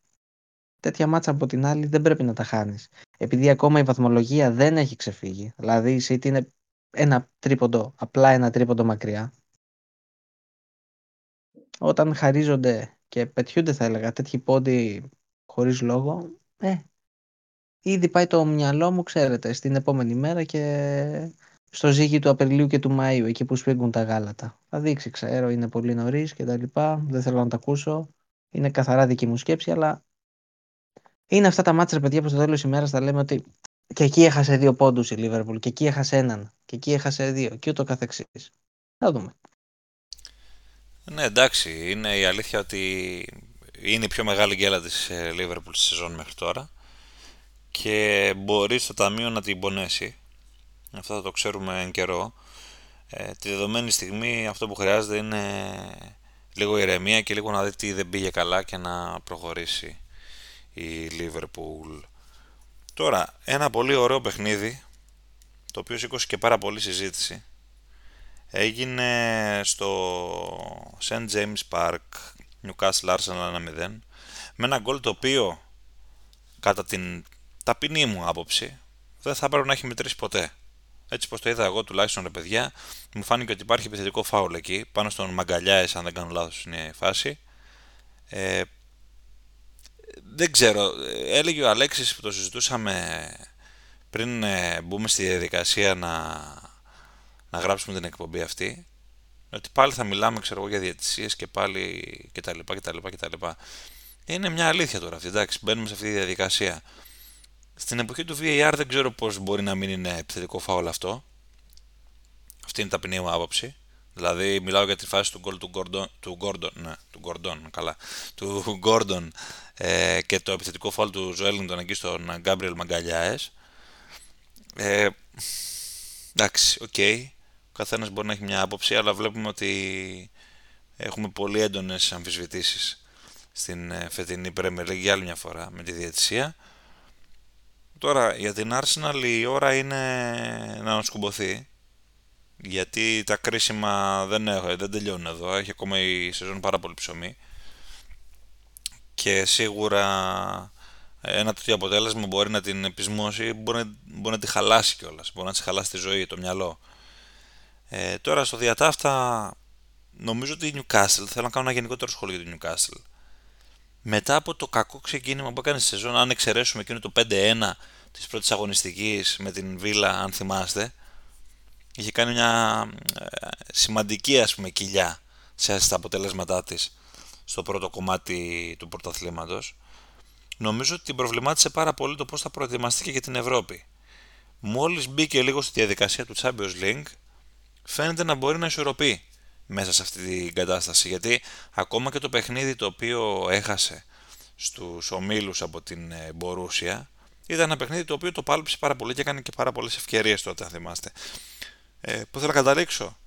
τέτοια μάτσα από την άλλη δεν πρέπει να τα χάνεις. Επειδή ακόμα η βαθμολογία δεν έχει ξεφύγει, δηλαδή η City είναι ένα τρίποντο, απλά ένα τρίποντο μακριά. Όταν χαρίζονται και πετιούνται θα έλεγα τέτοιοι πόντι χωρίς λόγο, ε, ήδη πάει το μυαλό μου, ξέρετε, στην επόμενη μέρα και στο ζύγι του Απριλίου και του Μαΐου, εκεί που σφίγγουν τα γάλατα. Θα δείξει, ξέρω, είναι πολύ νωρίς και τα λοιπά, δεν θέλω να τα ακούσω. Είναι καθαρά δική μου σκέψη, αλλά είναι αυτά τα μάτια, παιδιά, που στο τέλος της ημέρας θα λέμε ότι και εκεί έχασε δύο πόντους η Λίβερπουλ, και εκεί έχασε έναν, και εκεί έχασε δύο, και ούτω καθεξής. Θα δούμε. Ναι, εντάξει, είναι η αλήθεια ότι είναι η πιο μεγάλη γκέλα της Λίβερπουλ στη σεζόν μέχρι τώρα και μπορεί στο ταμείο να την πονέσει. Αυτό θα το ξέρουμε εν καιρό. Ε, τη δεδομένη στιγμή αυτό που χρειάζεται είναι λίγο ηρεμία και λίγο να δει τι δεν πήγε καλά και να προχωρήσει η Liverpool. Τώρα, ένα πολύ ωραίο παιχνίδι, το οποίο σήκωσε και πάρα πολύ συζήτηση, έγινε στο St. James Park, Newcastle Arsenal 1-0, με ένα γκολ το οποίο, κατά την ταπεινή μου άποψη, δεν θα έπρεπε να έχει μετρήσει ποτέ. Έτσι πως το είδα εγώ τουλάχιστον ρε παιδιά, μου φάνηκε ότι υπάρχει επιθετικό φάουλ εκεί, πάνω στον Μαγκαλιάες αν δεν κάνω λάθος είναι η φάση. Ε, δεν ξέρω, έλεγε ο Αλέξης που το συζητούσαμε πριν ε, μπούμε στη διαδικασία να, να γράψουμε την εκπομπή αυτή, ότι πάλι θα μιλάμε ξέρω εγώ για διαιτησίες και πάλι κτλ. κτλ, κτλ. Είναι μια αλήθεια τώρα αυτή, εντάξει, μπαίνουμε σε αυτή τη διαδικασία. Στην εποχή του VAR δεν ξέρω πώς μπορεί να μην είναι επιθετικό φάουλ αυτό. Αυτή είναι η ταπεινή μου άποψη. Δηλαδή μιλάω για τη φάση του γκολ του Gordon, του Gordon, ναι, του Gordon, καλά, του Gordon ε, και το επιθετικό φάουλ του Ζουέλινγκτον εκεί στον Γκάμπριελ Μαγκαλάες. Ε, εντάξει, OK. Okay. Ο καθένας μπορεί να έχει μια άποψη, αλλά βλέπουμε ότι έχουμε πολύ έντονες αμφισβητήσεις στην ε, φετινή Premier League για άλλη μια φορά με τη διαιτησία. Τώρα για την Arsenal η ώρα είναι να ανασκουμποθεί γιατί τα κρίσιμα δεν, έχω, δεν τελειώνουν εδώ, έχει ακόμα η σεζόν πάρα πολύ ψωμί και σίγουρα ένα τέτοιο αποτέλεσμα μπορεί να την επισμώσει, μπορεί, μπορεί να τη χαλάσει κιόλας, μπορεί να της χαλάσει τη ζωή, το μυαλό. Ε, τώρα στο διατάφτα νομίζω ότι η Newcastle, θέλω να κάνω ένα γενικότερο σχόλιο για την Newcastle μετά από το κακό ξεκίνημα που έκανε στη σεζόν, αν εξαιρέσουμε εκείνο το 5-1 της πρώτης αγωνιστικής με την Βίλα, αν θυμάστε, είχε κάνει μια ε, σημαντική ας πούμε κοιλιά σε στα αποτελέσματά της στο πρώτο κομμάτι του πρωταθλήματος. Νομίζω ότι την προβλημάτισε πάρα πολύ το πώς θα προετοιμαστεί και για την Ευρώπη. Μόλις μπήκε λίγο στη διαδικασία του Champions League, φαίνεται να μπορεί να ισορροπεί μέσα σε αυτή την κατάσταση. Γιατί ακόμα και το παιχνίδι το οποίο έχασε στους ομίλους από την Μπορούσια ήταν ένα παιχνίδι το οποίο το πάλεψε πάρα πολύ και έκανε και πάρα πολλές ευκαιρίες τότε αν θυμάστε. Ε, που θέλω να καταλήξω.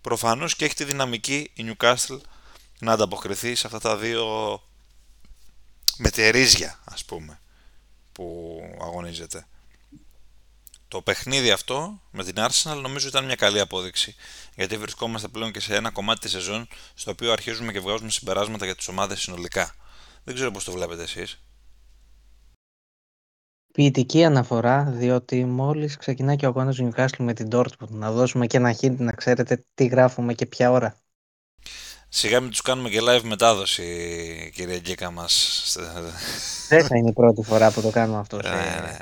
Προφανώς και έχει τη δυναμική η Newcastle να ανταποκριθεί σε αυτά τα δύο μετερίζια ας πούμε που αγωνίζεται το παιχνίδι αυτό με την Arsenal νομίζω ήταν μια καλή απόδειξη γιατί βρισκόμαστε πλέον και σε ένα κομμάτι της σεζόν στο οποίο αρχίζουμε και βγάζουμε συμπεράσματα για τις ομάδες συνολικά. Δεν ξέρω πώς το βλέπετε εσείς. Ποιητική αναφορά, διότι μόλις ξεκινάει και ο αγώνας του Newcastle με την Dortmund, να δώσουμε και ένα hint να ξέρετε τι γράφουμε και ποια ώρα. Σιγά μην τους κάνουμε και live μετάδοση, κύριε Γκίκα μας. Δεν θα είναι η πρώτη φορά που το κάνουμε αυτό σε Ναι, ναι.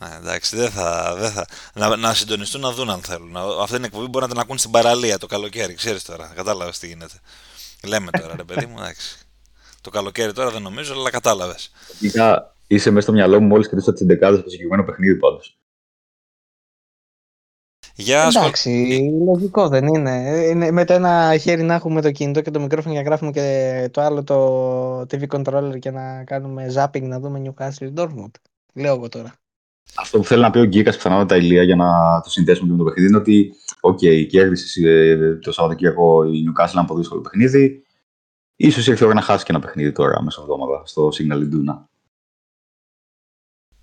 Hunter Yards. Ναι, εντάξει, δεν θα, δεν θα. Να, να συντονιστούν να δουν αν θέλουν. Να- Αυτή την εκπομπή μπορεί να την ακούν στην παραλία το καλοκαίρι, ξέρεις τώρα. Κατάλαβες τι γίνεται. Λέμε τώρα, ρε παιδί μου, εντάξει. Το καλοκαίρι τώρα δεν νομίζω, αλλά κατάλαβες. Γενικά είσαι μέσα στο μυαλό μου μόλις κοιτούσα τις εντεκάδε στο συγκεκριμένο παιχνίδι πάντως. Για σχολ... Εντάξει, λογικό δεν είναι. είναι. Με το ένα χέρι να έχουμε το κινητό και το μικρόφωνο για να γράφουμε και το άλλο το TV controller και να κάνουμε zapping να δούμε Newcastle Dortmund. Λέω εγώ τώρα. Αυτό που θέλει να πει ο Γκίκα πιθανότατα Ηλία για να το συνδέσουμε και με το παιχνίδι είναι ότι, οκ, κέρδισε ε, το Σαββατοκύριακο η Newcastle ένα πολύ δύσκολο παιχνίδι. Ίσως ήρθε η ώρα να χάσει και ένα παιχνίδι τώρα μεσοβδόμαδα στο Signal Iduna.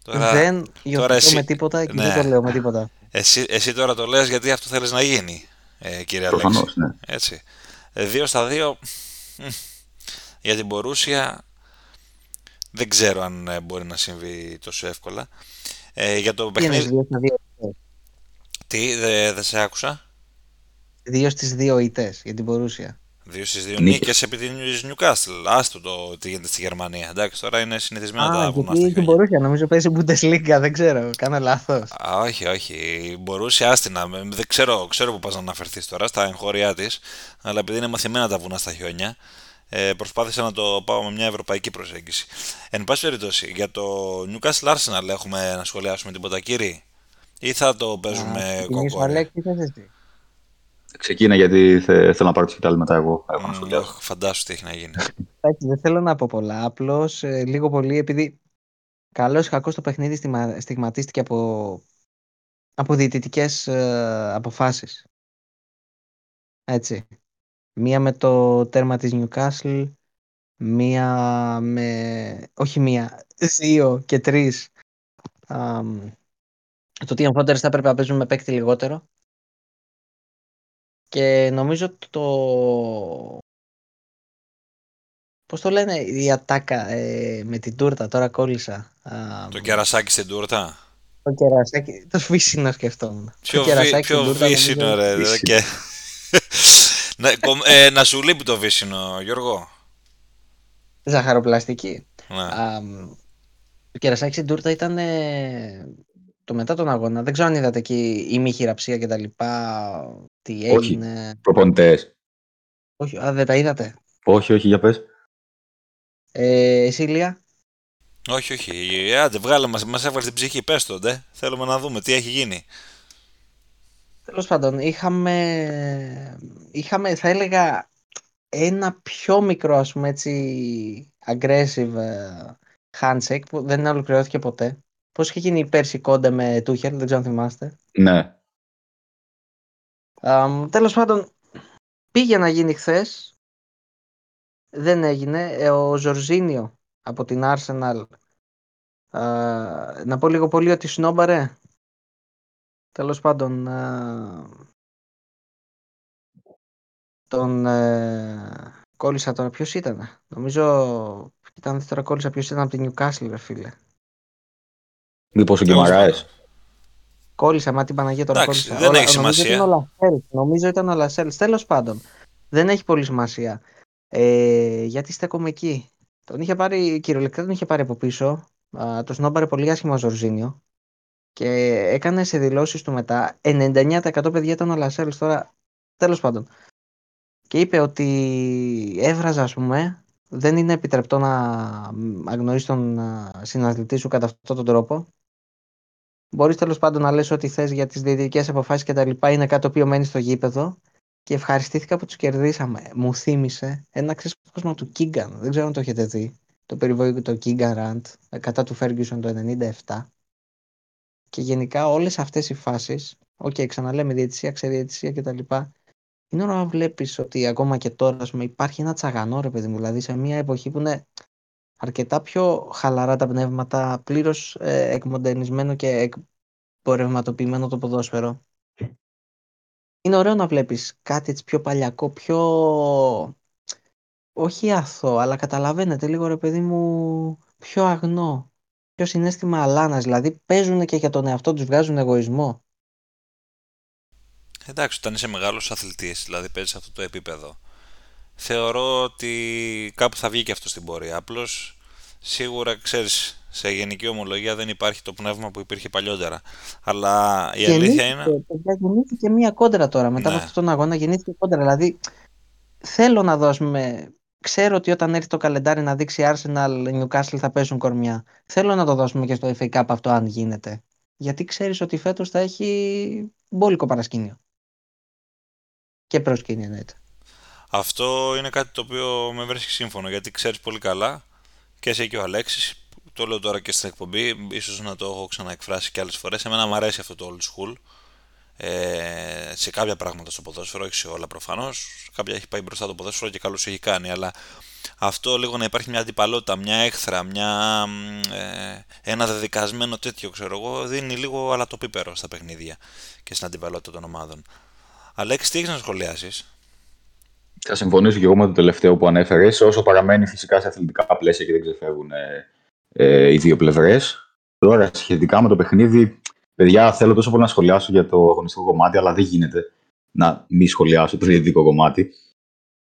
Τώρα, δεν υιοθετώ εσύ- με τίποτα και ναι. δεν το λέω με τίποτα. εσύ, εσύ τώρα το λες γιατί αυτό θέλεις να γίνει, ε, κύριε Αλέξη. Προφανώς, ναι. Έτσι. Ε, δύο στα δύο. μ, Για την Μπορούσια δεν ξέρω αν ε, μπορεί να συμβεί τόσο εύκολα. Ε, για το Τι είναι παιχνίδι. δύο στα δύο. Τι, δεν σε άκουσα. Δύο στις δύο ητές για την Μπορούσια. Δύο στις δύο Νίκες. νίκες επί της Newcastle. Άστο το τι γίνεται στη Γερμανία. Εντάξει, τώρα είναι συνηθισμένα τα Α, βουνά στα γιατί την χιόνια. Μπορούσια νομίζω παίζει Bundesliga, δεν ξέρω, κάνω λάθος. Α, όχι, όχι. Μπορούσε άστινα. Με- Δεν ξέρω, ξέρω που πας να αναφερθείς τώρα στα εγχώρια της, αλλά επειδή είναι μαθημένα τα βουνά στα χιόνια, ε, προσπάθησα να το πάω με μια ευρωπαϊκή προσέγγιση. Εν πάση περιπτώσει, για το Newcastle Arsenal έχουμε να σχολιάσουμε τίποτα, κύριε, ή θα το παίζουμε Ξεκινήσω, κοκόρια. Αλέξη, θες εσύ. Ξεκίνα γιατί θε- θέλω να πάρω τη σκητάλη μετά εγώ. Έχω να Μμ, σχολιάσω. οχ, Φαντάσου τι έχει να γίνει. Εντάξει, δεν θέλω να πω πολλά. Απλώς λίγο πολύ επειδή καλό ή κακό το παιχνίδι στιγμα- στιγματίστηκε από, από διαιτητικές αποφάσεις. Έτσι. Μία με το τέρμα της Newcastle, μία με. Όχι μία, δύο και τρεις. αμ, το ότι οι Amphonders θα έπρεπε να παίζουν με παίκτη λιγότερο. Και νομίζω το. Πώς το λένε η ατάκα ε, με την τούρτα, τώρα κόλλησα. Α, το κερασάκι στην τούρτα; Το κερασάκι, το βύσινο σκεφτόμουν. Πιο, το βι, κερασάκι πιο στην τούρτα, βύσινο, νομίζω- ρε. δε, Βύσινο. Και... να, κομ- ε, να σου λείπει το βύσινο, Γιώργο. Ζαχαροπλαστική. Ναι. Αμ, το κερασάκι στην τούρτα ήταν ε, το μετά τον αγώνα. Δεν ξέρω αν είδατε εκεί η μη χειραψία και τα λοιπά. Τι Όχι. έγινε. Προπονητές. Όχι, α, δεν τα είδατε. Όχι, όχι, για πες. Ε, εσύ, Λία; Όχι, όχι. Ε, Άντε, βγάλε μας, μας έβαλε την ψυχή. Πες το, ντε. Θέλουμε να δούμε τι έχει γίνει. Τέλος πάντων, είχαμε, είχαμε, θα έλεγα, ένα πιο μικρό, ας πούμε έτσι, aggressive ε, handshake που δεν ολοκληρώθηκε ποτέ. Πώς είχε γίνει πέρσι κόντε με Τούχελ, δεν ξέρω αν θυμάστε. Ναι. Αμ, τέλος πάντων, πήγε να γίνει χθες. Δεν έγινε. Ε, Ο Ζορζίνιο από την Arsenal. α, να πω λίγο πολύ ότι σνόμπαρε. Τέλος πάντων, α, τον ε, κόλλησα τώρα. Ποιος ήταν; Νομίζω ήταν τώρα κόλλησα ποιος ήταν από την Newcastle, ρε φίλε. Μήπως ο Τέλος Γκεμαράες. πάντων. Κόλλησα, μα την Παναγία τώρα Εντάξει, κόλλησα. δεν έχει νομίζω σημασία. Ήταν ο Λασέλ. Νομίζω ήταν ο Λασέλ. Τέλος πάντων, δεν έχει πολύ σημασία. Ε, γιατί στέκομαι εκεί; Τον είχε πάρει, κυριολεκτικά τον είχε πάρει από πίσω. Α, το σνόμπαρε πολύ άσχημα ο Ζορζίνιο. Και έκανε σε δηλώσεις του μετά 99% παιδιά ήταν ο Λασέλ. Τώρα, τέλος πάντων. Και είπε ότι έβραζα, ας πούμε, δεν είναι επιτρεπτό να αγνοείς τον α, συναθλητή σου κατά αυτόν τον τρόπο. Μπορείς τέλος πάντων να λες ό,τι θες για τις διαιτητικές αποφάσεις και τα λοιπά. Είναι κάτι το οποίο μένει στο γήπεδο. Και ευχαριστήθηκα που τους κερδίσαμε. Μου θύμισε ένα ξέσπασμα του Κίγκαν. Δεν ξέρω αν το έχετε δει. Το περιβόητο το Keegan rant κατά του Ferguson το 97. Και γενικά όλες αυτές οι φάσεις, οκ, ξαναλέμε διαιτησία, ξεδιαιτησία κτλ. Είναι ωραίο να βλέπεις ότι ακόμα και τώρα ας πούμε, υπάρχει ένα τσαγανό ρε παιδί μου. Δηλαδή σε μια εποχή που είναι αρκετά πιο χαλαρά τα πνεύματα, πλήρως ε, εκμοντερνισμένο και εκπορευματοποιημένο το ποδόσφαιρο. Είναι ωραίο να βλέπεις κάτι έτσι πιο παλιακό, πιο... Όχι αθώο, αλλά καταλαβαίνετε λίγο ρε παιδί μου πιο αγνό. Συνέστημα αλάνας, δηλαδή παίζουν και για τον εαυτό τους, βγάζουν εγωισμό. Εντάξει, όταν είσαι μεγάλος αθλητής, δηλαδή παίζεις σε αυτό το επίπεδο, θεωρώ ότι κάπου θα βγει και αυτό στην πορεία. Απλώς σίγουρα ξέρεις, σε γενική ομολογία δεν υπάρχει το πνεύμα που υπήρχε παλιότερα. Αλλά η αλήθεια είναι. Γεννήθηκε μία κόντρα τώρα. Μετά Ναι. από αυτόν τον αγώνα γεννήθηκε κόντρα. Δηλαδή θέλω να δώσουμε. Ξέρω ότι όταν έρθει το καλεντάρι να δείξει Arsenal, Newcastle θα παίζουν κορμιά. Θέλω να το δώσουμε και στο FA Cup αυτό αν γίνεται. Γιατί ξέρεις ότι φέτος θα έχει μπόλικο παρασκήνιο. Και προσκήνιο εννοείται. Αυτό είναι κάτι το οποίο με βρίσκει σύμφωνο γιατί ξέρεις πολύ καλά και εσύ και ο Αλέξης, το λέω τώρα και στην εκπομπή, ίσως να το έχω ξαναεκφράσει και άλλες φορές. Εμένα μου αρέσει αυτό το old school. Ε, σε κάποια πράγματα στο ποδόσφαιρο, όχι σε όλα προφανώς. Κάποια έχει πάει μπροστά το ποδόσφαιρο και καλώ έχει κάνει. Αλλά αυτό λίγο να υπάρχει μια αντιπαλότητα, μια έχθρα, μια, ε, ένα δεδικασμένο τέτοιο, ξέρω εγώ, δίνει λίγο αλατοπίπερο στα παιχνίδια και στην αντιπαλότητα των ομάδων. Αλέξη, τι έχεις να σχολιάσεις; Θα συμφωνήσω και εγώ με το τελευταίο που ανέφερες, όσο παραμένει φυσικά σε αθλητικά πλαίσια και δεν ξεφεύγουν ε, ε, οι δύο πλευρές. Τώρα, σχετικά με το παιχνίδι, παιδιά, θέλω τόσο πολύ να σχολιάσω για το αγωνιστικό κομμάτι, αλλά δεν γίνεται να μη σχολιάσω το διαιτητικό κομμάτι.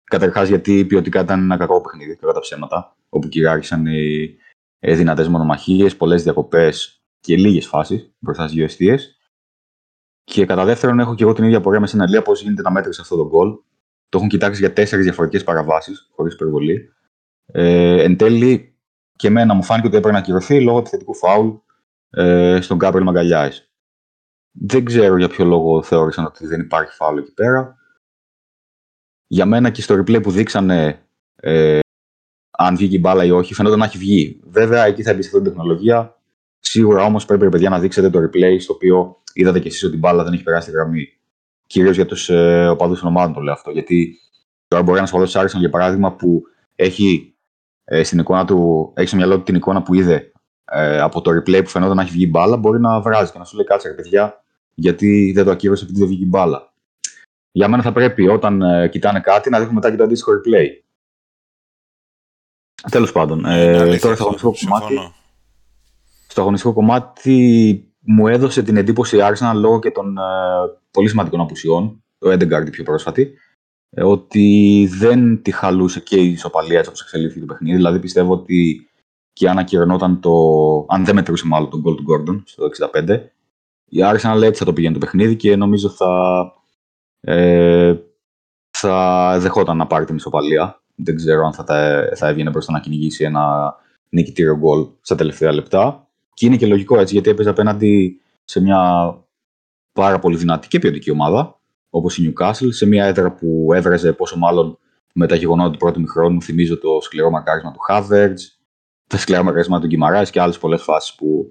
Καταρχάς, γιατί ποιοτικά ήταν ένα κακό παιχνίδι, κατά τα ψέματα, όπου κυριάρχησαν οι ε, δυνατές μονομαχίες, πολλές διακοπές και λίγες φάσεις μπροστά στις δύο αιστείες. Και κατά δεύτερον, έχω και εγώ την ίδια πορεία με στην πώς γίνεται να μέτρησε αυτό το γκολ. Το έχουν κοιτάξει για τέσσερις διαφορετικές παραβάσεις, χωρίς υπερβολή. Ε, εν τέλει, και εμένα μου φάνηκε ότι έπρεπε να ακυρωθεί λόγω επιθετικού φάουλ ε, στον Γκάμπρελ Μαγκαλιάης. Δεν ξέρω για ποιο λόγο θεώρησαν ότι δεν υπάρχει φάουλ εκεί πέρα. Για μένα και στο replay που δείξανε ε, αν βγήκε η μπάλα ή όχι, φαίνονταν να έχει βγει. Βέβαια, εκεί θα εμπιστευτούν την τεχνολογία. Σίγουρα όμως πρέπει, παιδιά, να δείξετε το replay στο οποίο είδατε κι εσείς ότι η μπάλα δεν έχει περάσει τη γραμμή. Κυρίως για τους ε, οπαδούς των ομάδων το λέω αυτό. Γιατί τώρα μπορεί ένας οπαδός της Άρσεν, για παράδειγμα, που έχει, ε, στην εικόνα του, έχει στο μυαλό του την εικόνα που είδε ε, από το replay που φαινόταν να έχει βγει η μπάλα, μπορεί να βράζει και να σου λέει κάτσε, ρε παιδιά, γιατί δεν το ακύρωσε επειδή δεν βγήκε η μπάλα. Για μένα θα πρέπει όταν ε, κοιτάνε κάτι να δείχνουν μετά και το αντίστοιχο replay. Τέλος πάντων, ε, τώρα στο αγωνιστικό κομμάτι. Στο αγωνιστικό κομμάτι μου έδωσε την εντύπωση η Arsenal λόγω και των ε, πολύ σημαντικών απουσιών, το Edegard πιο πρόσφατη, ε, ότι δεν τη χαλούσε και η ισοπαλία έτσι όπως εξελίχθηκε το παιχνίδι. Δηλαδή πιστεύω ότι και αν ακυρωνόταν το. αν δεν μετρούσε μάλλον τον goal του Gordon στο 65, η Arsenal έτσι θα το πήγαινε το παιχνίδι και νομίζω θα. Ε, θα δεχόταν να πάρει την ισοπαλία. Δεν ξέρω αν θα, τα, θα έβγαινε μπροστά να κυνηγήσει ένα νικητήριο γκολ στα τελευταία λεπτά. Και είναι και λογικό έτσι, γιατί έπαιζε απέναντι σε μια πάρα πολύ δυνατή και ποιοτική ομάδα, όπως η Newcastle, σε μια έδρα που έβραζε πόσο μάλλον με τα γεγονότα του πρώτου μηχρόνου. Θυμίζω το σκληρό μακάρισμα του Havertz, τα σκληρά μακάρισμα του Γκυμαρά και άλλες πολλές φάσεις που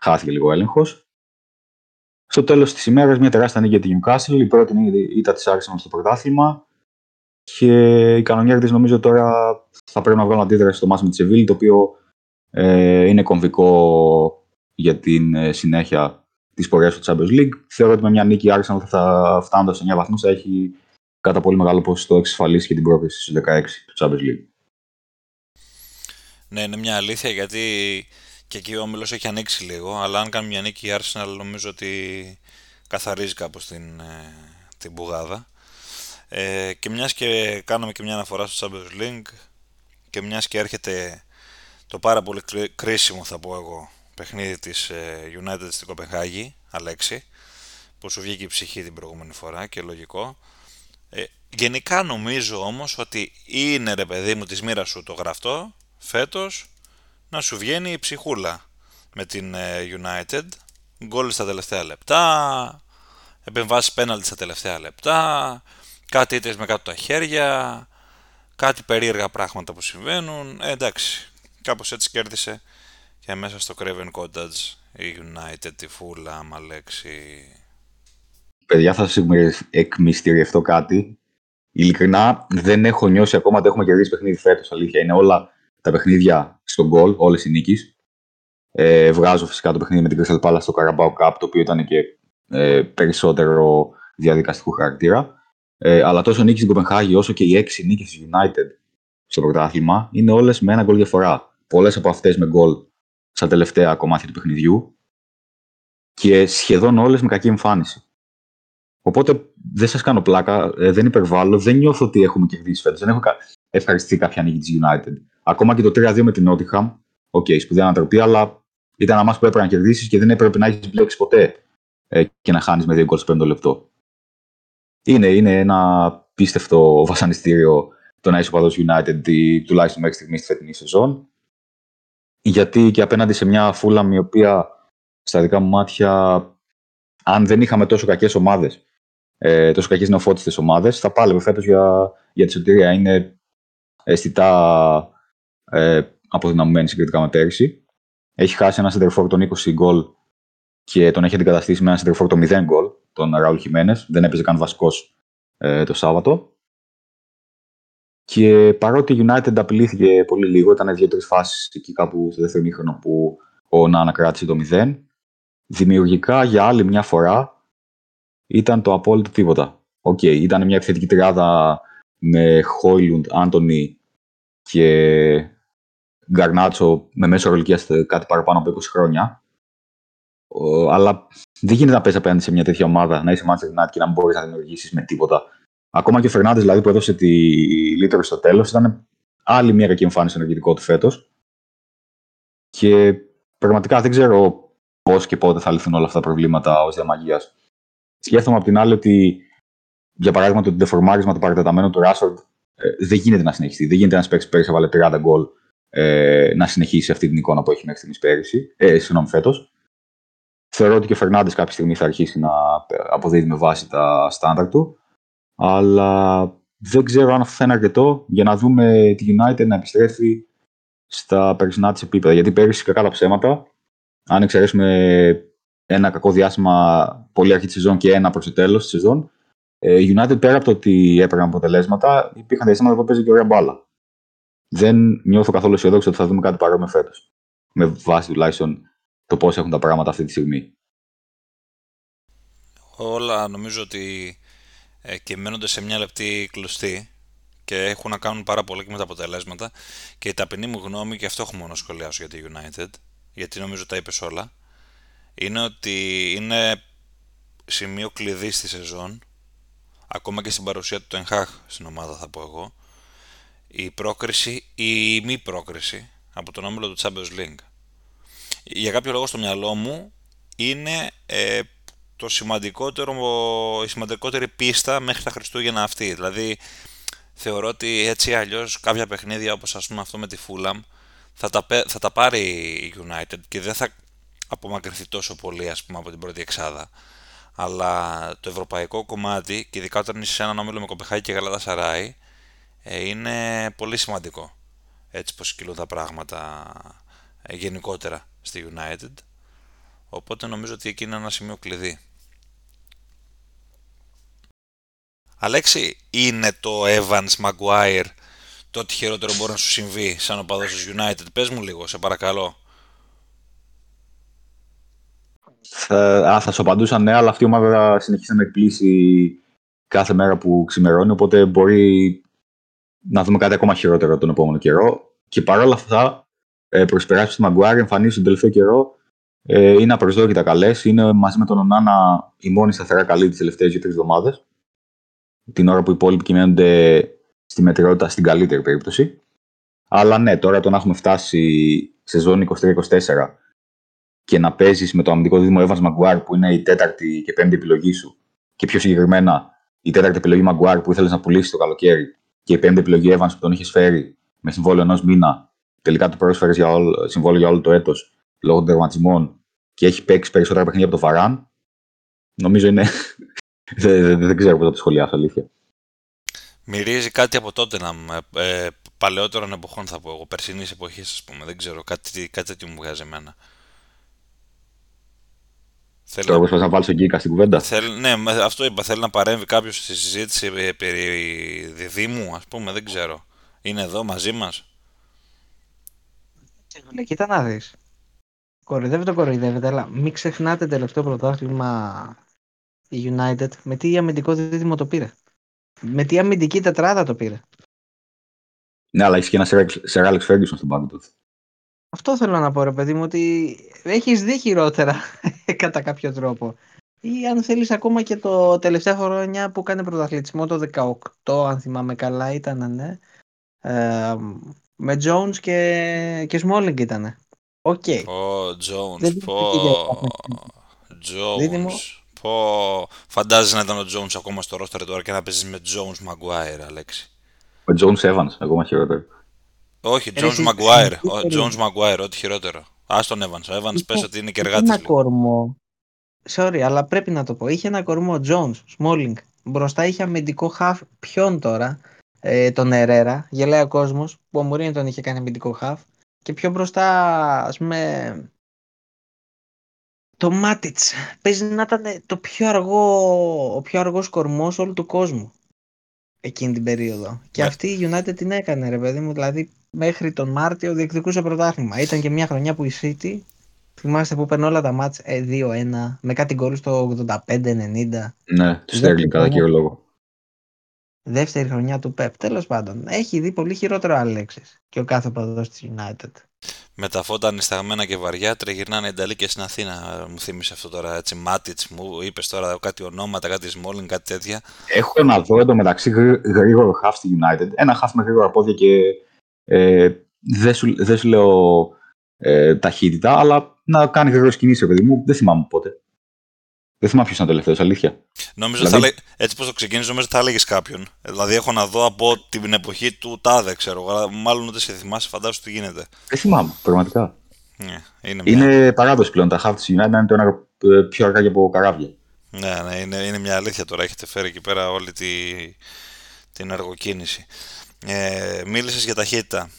χάθηκε λίγο έλεγχος. Στο τέλος της ημέρας, μια τεράστια νίκη για τη Newcastle, η πρώτη ήταν της Arsenal στο πρωτάθλημα. Και οι κανονιέρδες νομίζω τώρα θα πρέπει να βγάλουν αντίδραση στο μάτς με τη Σεβίλη, το οποίο ε, είναι κομβικό για την ε, συνέχεια της πορείας του Champions League. Θεωρώ ότι με μια νίκη Arsenal θα φτάνοντα σε 9 βαθμούς θα έχει κατά πολύ μεγάλο ποσοστό εξασφαλίσει και την πρόκληση στους 16 του Champions League. Ναι, είναι μια αλήθεια γιατί και εκεί ο Όμιλος έχει ανοίξει λίγο, αλλά αν κάνει μια νίκη η Arsenal νομίζω ότι καθαρίζει κάπως την, την μπουγάδα. Ε, και μιας και κάναμε και μια αναφορά στο Champions League και μιας και έρχεται το πάρα πολύ κρίσιμο θα πω εγώ παιχνίδι της United στην Κοπεχάγη, Αλέξη, που σου βγήκε η ψυχή την προηγούμενη φορά και λογικό. Ε, γενικά νομίζω όμως ότι είναι ρε παιδί μου της μοίρας σου το γραφτό φέτος να σου βγαίνει η ψυχούλα με την United, γκολ στα τελευταία λεπτά, επεμβάσεις πέναλτι στα τελευταία λεπτά, κάτι είτε με κάτω τα χέρια, κάτι περίεργα πράγματα που συμβαίνουν. Ε, εντάξει, κάπως έτσι κέρδισε και μέσα στο Craven Cottage η United, τη Φούλα, Αλέξη. Παιδιά, θα σας εκμυστηριευτώ κάτι. Ειλικρινά, δεν έχω νιώσει ακόμα ότι έχουμε κερδίσει παιχνίδι φέτος, αλήθεια. Είναι όλα τα παιχνίδια στον γκολ, όλες οι νίκες. Ε, βγάζω φυσικά το παιχνίδι με την Crystal Palace στο Carabao Cup, το οποίο ήταν και ε, περισσότερο διαδικαστικού χαρακτήρα. Ε, αλλά τόσο νίκη στην Κοπενχάγη όσο και οι έξι νίκες της United στο πρωτάθλημα είναι όλες με ένα γκολ διαφορά. Πολλές από αυτές με γκολ στα τελευταία κομμάτια του παιχνιδιού και σχεδόν όλες με κακή εμφάνιση. Οπότε δεν σας κάνω πλάκα, ε, δεν υπερβάλλω, δεν νιώθω ότι έχουμε κερδίσει φέτος. Δεν έχω ευχαριστεί κάποια νίκη της United. Ακόμα και το 3-2 με την Nottingham, OK, okay, σπουδαία ανατροπή, αλλά ήταν ένα που έπρεπε να κερδίσεις και δεν έπρεπε να έχεις μπλέξει ποτέ ε, και να χάνεις με δύο γκολ στο πέμπτο λεπτό. Είναι, είναι ένα απίστευτο βασανιστήριο το να είσαι οπαδός United τουλάχιστον μέχρι στιγμής στη φετινή σεζόν. Γιατί και απέναντι σε μια Φούλαμ η οποία στα δικά μου μάτια αν δεν είχαμε τόσο κακές ομάδες, ε, τόσο κακές νεοφώτιστες ομάδες, θα πάλευε φέτος για, για τη σωτηρία. Είναι αισθητά ε, αποδυναμωμένη συγκριτικά με πέρυσι. Έχει χάσει ένα σεντερφόρ των 20 γκολ και τον έχει αντικαταστήσει με ένα σεντερφόρ των 0 γκολ, τον Ραούλ Χιμένες. Δεν έπαιζε καν βασικός ε, το Σάββατο. Και παρότι η United απειλήθηκε πολύ λίγο, ήταν δύο-τρεις φάσεις εκεί κάπου στο δεύτερο μήχρονο που ο Νάνα κράτησε το 0. Δημιουργικά για άλλη μια φορά ήταν το απόλυτο τίποτα. OK, okay, ήταν μια επιθετική τριάδα με Χόιλουντ, Άντωνι και Γκαρνάτσο με μέσο όρο ηλικίας κάτι παραπάνω από 20 χρόνια. αλλά δεν γίνεται να παίζεις απέναντι σε μια τέτοια ομάδα, να είσαι Manchester United και να μην μπορείς να δημιουργήσεις με τίποτα. Ακόμα και ο Φερνάντες δηλαδή, που έδωσε τη λύτρωση στο τέλος, ήταν άλλη μια κακή εμφάνιση στο ενεργητικό του φέτος. Και πραγματικά δεν ξέρω πώς και πότε θα λυθούν όλα αυτά τα προβλήματα ως διαμαγείας. Σκέφτομαι απ' την άλλη ότι, για παράδειγμα, το τεφορμάρισμα του παρατεταμένου του Ράσορντ ε, δεν γίνεται να συνεχιστεί. Δεν γίνεται να παίξει πέρυσι, έβαλε 30 γκολ ε, να συνεχίσει αυτή την εικόνα που έχει μέχρι στιγμής πέρυσι, ε, συγγνώμη, φέτος. Θεωρώ ότι και ο Φερνάντες κάποια στιγμή θα αρχίσει να αποδίδει με βάση τα στάνταρ του. Αλλά δεν ξέρω αν αυτό θα είναι αρκετό για να δούμε τη United να επιστρέφει στα περσινά της επίπεδα. Γιατί πέρυσι, κακά τα ψέματα, αν εξαιρέσουμε ένα κακό διάστημα πολύ αρχή της σεζόν και ένα προς το τέλος της σεζόν, ε, η United πέρα από το ότι έπαιρναν αποτελέσματα, υπήρχαν διαστήματα που παίζει και ωραία μπάλα. Δεν νιώθω καθόλου αισιοδόξο ότι θα δούμε κάτι παρόμοιο φέτος. Με βάση τουλάχιστον το πώς έχουν τα πράγματα αυτή τη στιγμή. Όλα νομίζω ότι ε, και μένονται σε μια λεπτή κλωστή και έχουν να κάνουν πάρα πολύ και με τα αποτελέσματα και η ταπεινή μου γνώμη, και αυτό έχω μόνο σχολιάσω για τη United, γιατί νομίζω τα είπες όλα, είναι ότι είναι σημείο κλειδί στη σεζόν, ακόμα και στην παρουσία του Τενχάχ στην ομάδα θα πω εγώ, η πρόκριση ή η μη πρόκριση από τον όμιλο του Champions League. Για κάποιο λόγο στο μυαλό μου είναι ε, το σημαντικότερο, η σημαντικότερη πίστα μέχρι τα Χριστούγεννα αυτή. Δηλαδή, θεωρώ ότι έτσι αλλιώς κάποια παιχνίδια όπως ας πούμε αυτό με τη Fulham θα τα, θα τα πάρει η United και δεν θα απομακρυνθεί τόσο πολύ ας πούμε από την πρώτη εξάδα. Αλλά το ευρωπαϊκό κομμάτι και ειδικά όταν είσαι σε έναν όμιλο με Κοπεχάκη και Γαλάτα Σαράι ε, είναι πολύ σημαντικό έτσι πως κυλούν τα πράγματα ε, γενικότερα στη United. Οπότε νομίζω ότι εκεί είναι ένα σημείο κλειδί. Αλέξη, είναι το Evans Maguire το ότι χειρότερο μπορεί να σου συμβεί σαν οπαδός της United; Πες μου λίγο, σε παρακαλώ. Θα, α, θα σου απαντούσα ναι, αλλά αυτή η ομάδα συνεχίζει να με εκπλήσει κάθε μέρα που ξημερώνει, οπότε μπορεί να δούμε κάτι ακόμα χειρότερο τον επόμενο καιρό. Και παρόλα αυτά, ε, προσπεράσει του Maguire εμφανίζει τον τελευταίο καιρό ε, είναι απροσδόκητα καλές. Είναι μαζί με τον Ονάνα η μόνη σταθερά καλή τις τελευταίες δύο-τρεις εβδομάδες την ώρα που οι υπόλοιποι κυμαίνονται στη μετριότητα στην καλύτερη περίπτωση. Αλλά ναι, τώρα το να έχουμε φτάσει σε ζώνη 23-24 και να παίζεις με το αμυντικό δίδυμο Evans Maguire που είναι η τέταρτη και πέμπτη επιλογή σου και πιο συγκεκριμένα η τέταρτη επιλογή Maguire που ήθελες να πουλήσεις το καλοκαίρι και η πέμπτη επιλογή Evans που τον είχες φέρει με συμβόλαιο ενός μήνα, τελικά του πρόσφερες για συμβόλαιο για όλο το έτος λόγω των τερματισμών και έχει παίξει περισσότερα παιχνίδια από το Βαράν. Νομίζω είναι δεν, δεν, ξέρω πώ θα το σχολιάσω, αλήθεια. Μυρίζει κάτι από τότε να ε, παλαιότερων εποχών θα πω εγώ, περσινής εποχής ας πούμε, δεν ξέρω, κάτι, κάτι τέτοιο μου βγάζει εμένα. Θέλω... Τώρα προσπαθείς να βάλεις τον Γκίκα στην κουβέντα. Θέλ, ναι, αυτό είπα, θέλει να παρέμβει κάποιος στη συζήτηση ε, περί διδήμου, ας πούμε, δεν ξέρω. Είναι εδώ μαζί μας. Κοίτα να δεις. Κοροϊδεύετε, κοροϊδεύετε, αλλά μην ξεχνάτε τελευταίο πρωτάθλημα η United με τι αμυντικό δίδυμο το πήρε. Με τι αμυντική τετράδα το πήρε. Ναι, αλλά έχεις και ένα Σερ Άλεξ Ferguson στον πάγκο του. Αυτό θέλω να πω ρε παιδί μου ότι έχεις δει χειρότερα κατά κάποιο τρόπο. Ή αν θέλεις ακόμα και το τελευταία χρονιά που κάνει πρωταθλητισμό το 18 αν θυμάμαι καλά ήταν ναι. Ε, με Jones και, και Smalling ήτανε. Οκ. Πω, Jones, Δεν πω. δείχνει Δίδυμο. Jones. Πω. Φαντάζεσαι να ήταν ο Jones ακόμα στο roster τώρα και να παίζεις με Jones Maguire, Αλέξη. Ο Jones Evans, ακόμα χειρότερο. Όχι, Ρε, Jones εσύ- Maguire. εσύ- Ο εσύ- Jones Maguire, ό,τι χειρότερο. Α τον Evans. Ο Evans Είχε- πες ότι είναι και Είχε εργάτης. ένα λίγο. κορμό. Sorry, αλλά πρέπει να το πω. Είχε ένα κορμό ο Jones, Smalling. Μπροστά είχε αμυντικό χαφ. Ποιον τώρα, ε, τον Ερέρα. Γελάει ο κόσμος που ο Μουρίνο τον είχε κάνει αμυντικό χαφ. Και πιο μπροστά, ας πούμε. Το Μάτιτς παίζει να ήταν το πιο αργό, ο πιο αργός κορμός όλου του κόσμου εκείνη την περίοδο. Και Ναι. αυτή η United την έκανε ρε παιδί μου, δηλαδή μέχρι τον Μάρτιο διεκδικούσε πρωτάθλημα. Ήταν και μια χρονιά που η City, θυμάστε που παίρνει όλα τα μάτς ε, 2-1, με κάτι γκολ στο 85-90. Ναι, του Sterling κατά κύριο λόγο. Δεύτερη χρονιά του Pep. Τέλος πάντων, έχει δει πολύ χειρότερο Αλέξης και ο κάθε παδός της United. Με τα φώτα ανισταγμένα και βαριά τριγυρνάνε οι Ιταλοί στην Αθήνα. Μου θύμισε αυτό τώρα έτσι. Μάτιτς, μου είπες τώρα κάτι ονόματα, κάτι Smalling, κάτι τέτοια. Έχω να δω εντωμεταξύ γρή- γρήγορο half στη United. Ένα half με γρήγορα πόδια και ε, δεν, σου, δεν σου λέω ε, ταχύτητα, αλλά να κάνει γρήγορο κινήσεις, ρε παιδί μου. Δεν θυμάμαι πότε. Δεν θυμάμαι ποιος ήταν τελευταίος, αλήθεια. Νομίζω Δηλαδή- θα λέ... έτσι πως το ξεκίνησε, νομίζω θα έλεγες κάποιον. Ε, Δηλαδή έχω να δω από την εποχή του Τάδε, ξέρω εγώ. αλλά Μάλλον ούτε σε θυμάσαι, φαντάσου τι γίνεται. Δεν θυμάμαι, πραγματικά. Ναι, είναι, μια... Είναι παράδοση πλέον. Τα half τη United να είναι το ένα ε, πιο αργά και από καράβια. Ναι, ναι, είναι, είναι μια αλήθεια τώρα. Έχετε φέρει εκεί πέρα όλη τη, την εργοκίνηση. Ε, μίλησες για ταχύτητα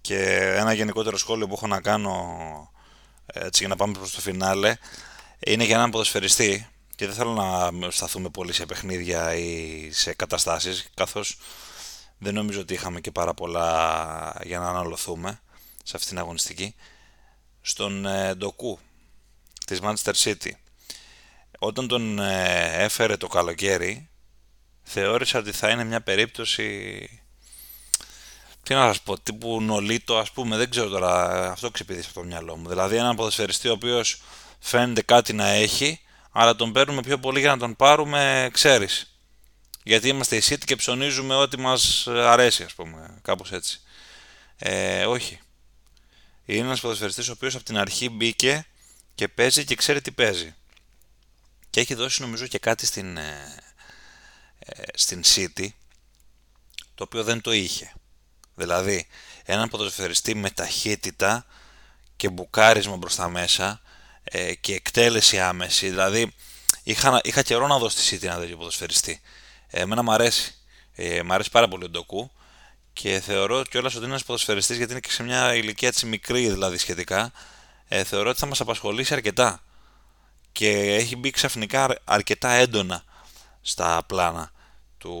και ένα γενικότερο σχόλιο που έχω να κάνω έτσι για να πάμε προς το φινάλε είναι για έναν ποδοσφαιριστή και δεν θέλω να σταθούμε πολύ σε παιχνίδια ή σε καταστάσεις καθώς δεν νομίζω ότι είχαμε και πάρα πολλά για να αναλωθούμε σε αυτήν την αγωνιστική. Στον ε, Ντοκού της Manchester City. Όταν τον ε, έφερε το καλοκαίρι θεώρησα ότι θα είναι μια περίπτωση τι να σας πω, τύπου Νολίτο ας πούμε, δεν ξέρω τώρα, αυτό ξεπηδήσει από το μυαλό μου. Δηλαδή έναν ποδοσφαιριστή ο οποίος φαίνεται κάτι να έχει, αλλά τον παίρνουμε πιο πολύ για να τον πάρουμε, ξέρεις. Γιατί είμαστε η City και ψωνίζουμε ό,τι μας αρέσει, ας πούμε, κάπως έτσι. Ε, όχι. Είναι ένας ποδοσφαιριστής ο οποίος από την αρχή μπήκε και παίζει και ξέρει τι παίζει. Και έχει δώσει νομίζω και κάτι στην, ε, ε, στην City, το οποίο δεν το είχε. Δηλαδή, έναν ποδοσφαιριστή με ταχύτητα και μπουκάρισμα μπροστά μέσα ε, και εκτέλεση άμεση. Δηλαδή, είχα, είχα καιρό να δω στη City ένα τέτοιο ποδοσφαιριστή. Ε, εμένα μου αρέσει. Ε, μ' αρέσει πάρα πολύ ο Ντοκού και θεωρώ κιόλας ότι είναι ένας ποδοσφαιριστής γιατί είναι και σε μια ηλικία έτσι μικρή δηλαδή σχετικά. Ε, θεωρώ ότι θα μας απασχολήσει αρκετά και έχει μπει ξαφνικά αρ- αρκετά έντονα στα πλάνα του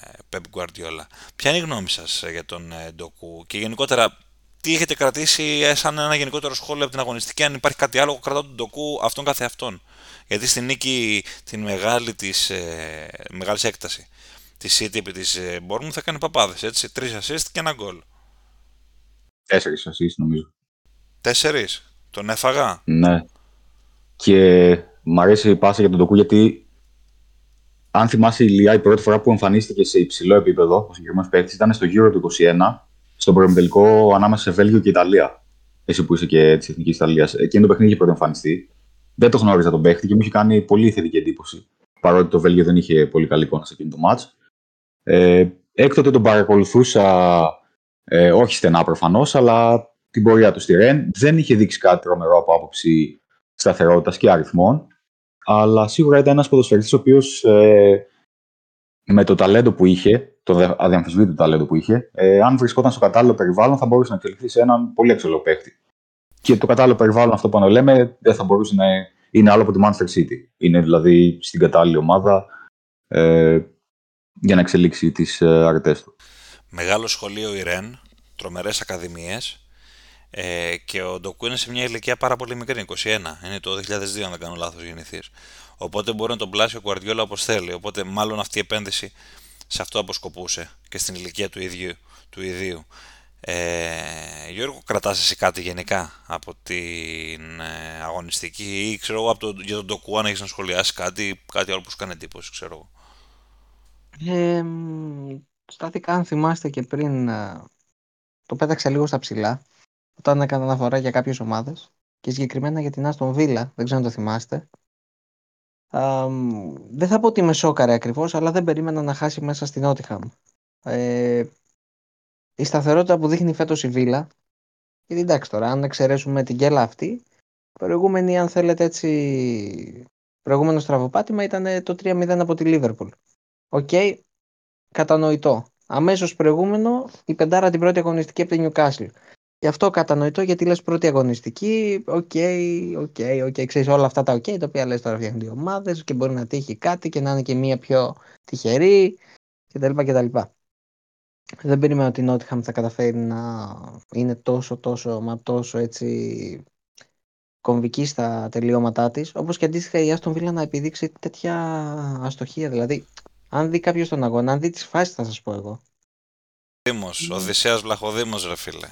ε, Pep Guardiola. Ποια είναι η γνώμη σας ε, για τον ε, Ντοκού και γενικότερα τι έχετε κρατήσει ε, σαν ένα γενικότερο σχόλιο από την αγωνιστική αν υπάρχει κάτι άλλο, εγώ κρατάω τον Ντοκού αυτόν καθε αυτόν. Γιατί στη νίκη την μεγάλη της, ε, μεγάλης έκταση της City επί της ε, Bournemouth θα κάνει παπάδες, έτσι, τρεις assist και ένα γκολ. Τέσσερις assist νομίζω. Τέσσερις, τον έφαγα. Ναι. Και μ' αρέσει η πάσα για τον Ντοκού γιατί αν θυμάσαι η Λιά η πρώτη φορά που εμφανίστηκε σε υψηλό επίπεδο, ο συγκεκριμένος παίκτης ήταν στο Euro του 21, στον προεμιτελικό ανάμεσα σε Βέλγιο και Ιταλία. Εσύ που είσαι και της Εθνικής Ιταλίας. Εκείνο το παιχνίδι είχε πρώτο εμφανιστεί. Δεν το γνώριζα τον παίκτη και μου είχε κάνει πολύ θετική εντύπωση. Παρότι το Βέλγιο δεν είχε πολύ καλή εικόνα σε εκείνο το μάτς. Ε, έκτοτε τον παρακολουθούσα, ε, όχι στενά προφανώς, αλλά την πορεία του στη Ρεν. Δεν είχε δείξει κάτι τρομερό από άποψη σταθερότητας και αριθμών. Αλλά σίγουρα ήταν ένας ποδοσφαιριστής ο οποίος ε, με το ταλέντο που είχε, το δε- αδιαμφισβήτητο ταλέντο που είχε, ε, αν βρισκόταν στο κατάλληλο περιβάλλον, θα μπορούσε να εξελιχθεί σε έναν πολύ αξιόλογο παίκτη. Και το κατάλληλο περιβάλλον, αυτό που αναλέμε, δεν θα μπορούσε να είναι άλλο από τη Manchester City. Είναι δηλαδή στην κατάλληλη ομάδα ε, για να εξελίξει τις ε, αρετές του. Μεγάλο σχολείο η Ρεν, τρομερές ακαδημίες ε, και ο Ντοκού είναι σε μια ηλικία πάρα πολύ μικρή, 21. Είναι το 2002 αν δεν κάνω λάθος γεννηθείς. Οπότε μπορεί να τον πλάσει ο Guardiola όπως θέλει. Οπότε μάλλον αυτή η επένδυση σε αυτό αποσκοπούσε και στην ηλικία του ίδιου. Του ιδίου. Ε, Γιώργο, κρατάς εσύ κάτι γενικά από την ε, αγωνιστική ή ξέρω εγώ από το, για τον Τοκού αν έχεις να σχολιάσεις κάτι, κάτι άλλο που σου κάνει εντύπωση, ξέρω εγώ. Ε, μ, στάθηκα, αν θυμάστε και πριν, ε, το πέταξα λίγο στα ψηλά, όταν έκανα αναφορά για κάποιες ομάδες και συγκεκριμένα για την Άστον Βίλα, δεν ξέρω αν το θυμάστε. Α, μ, δεν θα πω ότι με σόκαρε ακριβώς, αλλά δεν περίμενα να χάσει μέσα στην Νότιχαμ. Ε, η σταθερότητα που δείχνει φέτος η Βίλα, γιατί εντάξει τώρα, αν εξαιρέσουμε την γκέλα αυτή, προηγούμενη, αν θέλετε έτσι, προηγούμενο στραβοπάτημα ήταν το 3-0 από τη Λίβερπουλ. Οκ, κατανοητό. Αμέσως προηγούμενο η πεντάρα την πρώτη αγωνιστική από την Newcastle. Γι' αυτό κατανοητό γιατί λες πρώτη αγωνιστική, οκ, οκ, οκ, ξέρεις όλα αυτά τα οκ, τα οποία λες τώρα φτιάχνουν δύο ομάδες και μπορεί να τύχει κάτι και να είναι και μία πιο τυχερή κτλ. κτλ. Δεν περίμενα ότι η Nottingham θα καταφέρει να είναι τόσο τόσο μα τόσο έτσι κομβική στα τελειώματά της όπως και αντίστοιχα η Aston Villa να επιδείξει τέτοια αστοχία δηλαδή αν δει κάποιος τον αγώνα, αν δει τις φάσεις θα σας πω εγώ Δήμος, Οδυσσέας Βλαχοδήμος ρε φίλε.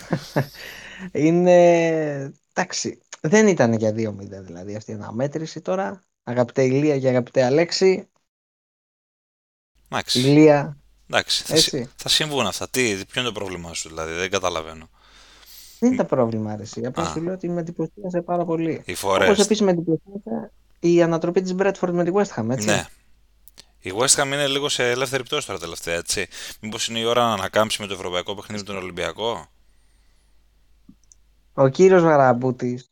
είναι εντάξει δεν ήταν για 2-0 δηλαδή αυτή η αναμέτρηση τώρα αγαπητέ Ηλία και αγαπητέ Αλέξη Εντάξει, Ηλία εντάξει θα, συ- έτσι θα συμβούν αυτά. Τι, ποιο είναι το πρόβλημά σου δηλαδή, δεν καταλαβαίνω. δεν είναι τα πρόβλημα αρέσει απλά Α. σου λέω ότι με εντυπωσίασε πάρα πολύ Οι όπως φορές. επίσης με εντυπωσίασε η ανατροπή της Bradford με τη West Ham έτσι Ναι. Η West Ham είναι λίγο σε ελεύθερη πτώση τώρα τελευταία, έτσι. Μήπως είναι η ώρα να ανακάμψει με το ευρωπαϊκό παιχνίδι με τον Ολυμπιακό; Ο κύριος Βαραμπούτης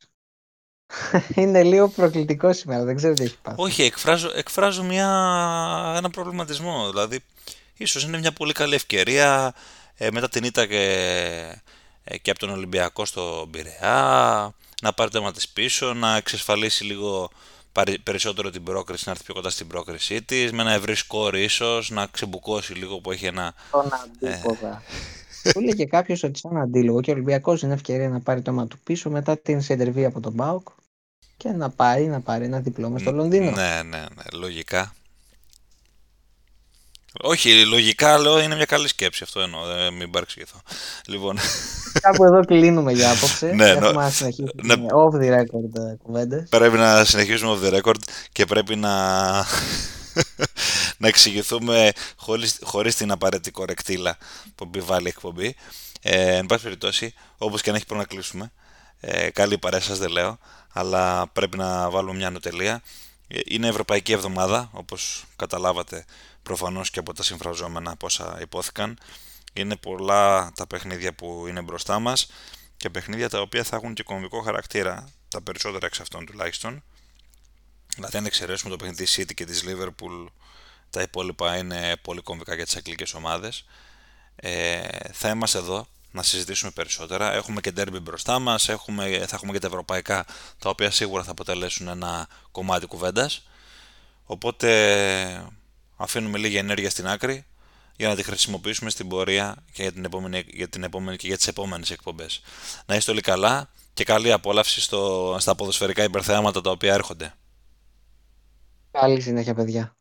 είναι λίγο προκλητικό σήμερα, δεν ξέρω τι έχει πάθει. Όχι, εκφράζω, εκφράζω μια, ένα προβληματισμό. Δηλαδή, ίσως είναι μια πολύ καλή ευκαιρία ε, μετά την ήττα και, ε, και από τον Ολυμπιακό στο Πειραιά να πάρει το αίμα της πίσω, να εξασφαλίσει λίγο παρι- περισσότερο την πρόκριση, να έρθει πιο κοντά στην πρόκρισή της, με ένα ευρύ σκορ ίσως, να ξεμπουκώσει λίγο που έχει ένα... Τον αντίποδα. Του έλεγε κάποιος ότι σαν αντίλογο και ο Ολυμπιακός είναι ευκαιρία να πάρει το αίμα του πίσω μετά την σεντερβή από τον Μπάουκ και να πάει να πάρει ένα διπλό μες στο Λονδίνο. Ναι, ναι, ναι, λογικά. Όχι, λογικά λέω είναι μια καλή σκέψη, αυτό εννοώ, δεν μην παρεξηγηθώ. Λοιπόν, Κάπου εδώ κλείνουμε για απόψε. Ναι, Έχουμε νο- να συνεχίσουμε ναι. off the record ε, κουβέντες. πρέπει να συνεχίσουμε off the record και πρέπει να, να εξηγηθούμε χωρίς, χωρίς την απαραίτητη κορεκτήλα που επιβάλλει η εκπομπή. Ε, εν πάση περιπτώσει, όπως και αν έχει πρέπει να κλείσουμε. Ε, καλή παρέα σας δεν λέω, αλλά πρέπει να βάλουμε μια νοτελεία. Ε, Είναι Ευρωπαϊκή Εβδομάδα, όπως καταλάβατε προφανώς και από τα συμφραζόμενα πόσα υπόθηκαν. Είναι πολλά τα παιχνίδια που είναι μπροστά μας και παιχνίδια τα οποία θα έχουν και κομβικό χαρακτήρα, τα περισσότερα εξ αυτών τουλάχιστον. Δηλαδή, αν εξαιρέσουμε το παιχνίδι της City και της Liverpool, τα υπόλοιπα είναι πολύ κομβικά για τις αγγλικές ομάδες. Ε, θα είμαστε εδώ να συζητήσουμε περισσότερα. Έχουμε και derby μπροστά μας, έχουμε, θα έχουμε και τα ευρωπαϊκά, τα οποία σίγουρα θα αποτελέσουν ένα κομμάτι κουβέντας. Οπότε αφήνουμε λίγη ενέργεια στην άκρη για να τη χρησιμοποιήσουμε στην πορεία και για την επόμενη, για την επόμενη και για τις επόμενες εκπομπές. Να είστε όλοι καλά και καλή απόλαυση στο, στα ποδοσφαιρικά υπερθεάματα τα οποία έρχονται. Καλή συνέχεια παιδιά.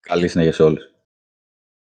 Καλή συνέχεια σε όλους.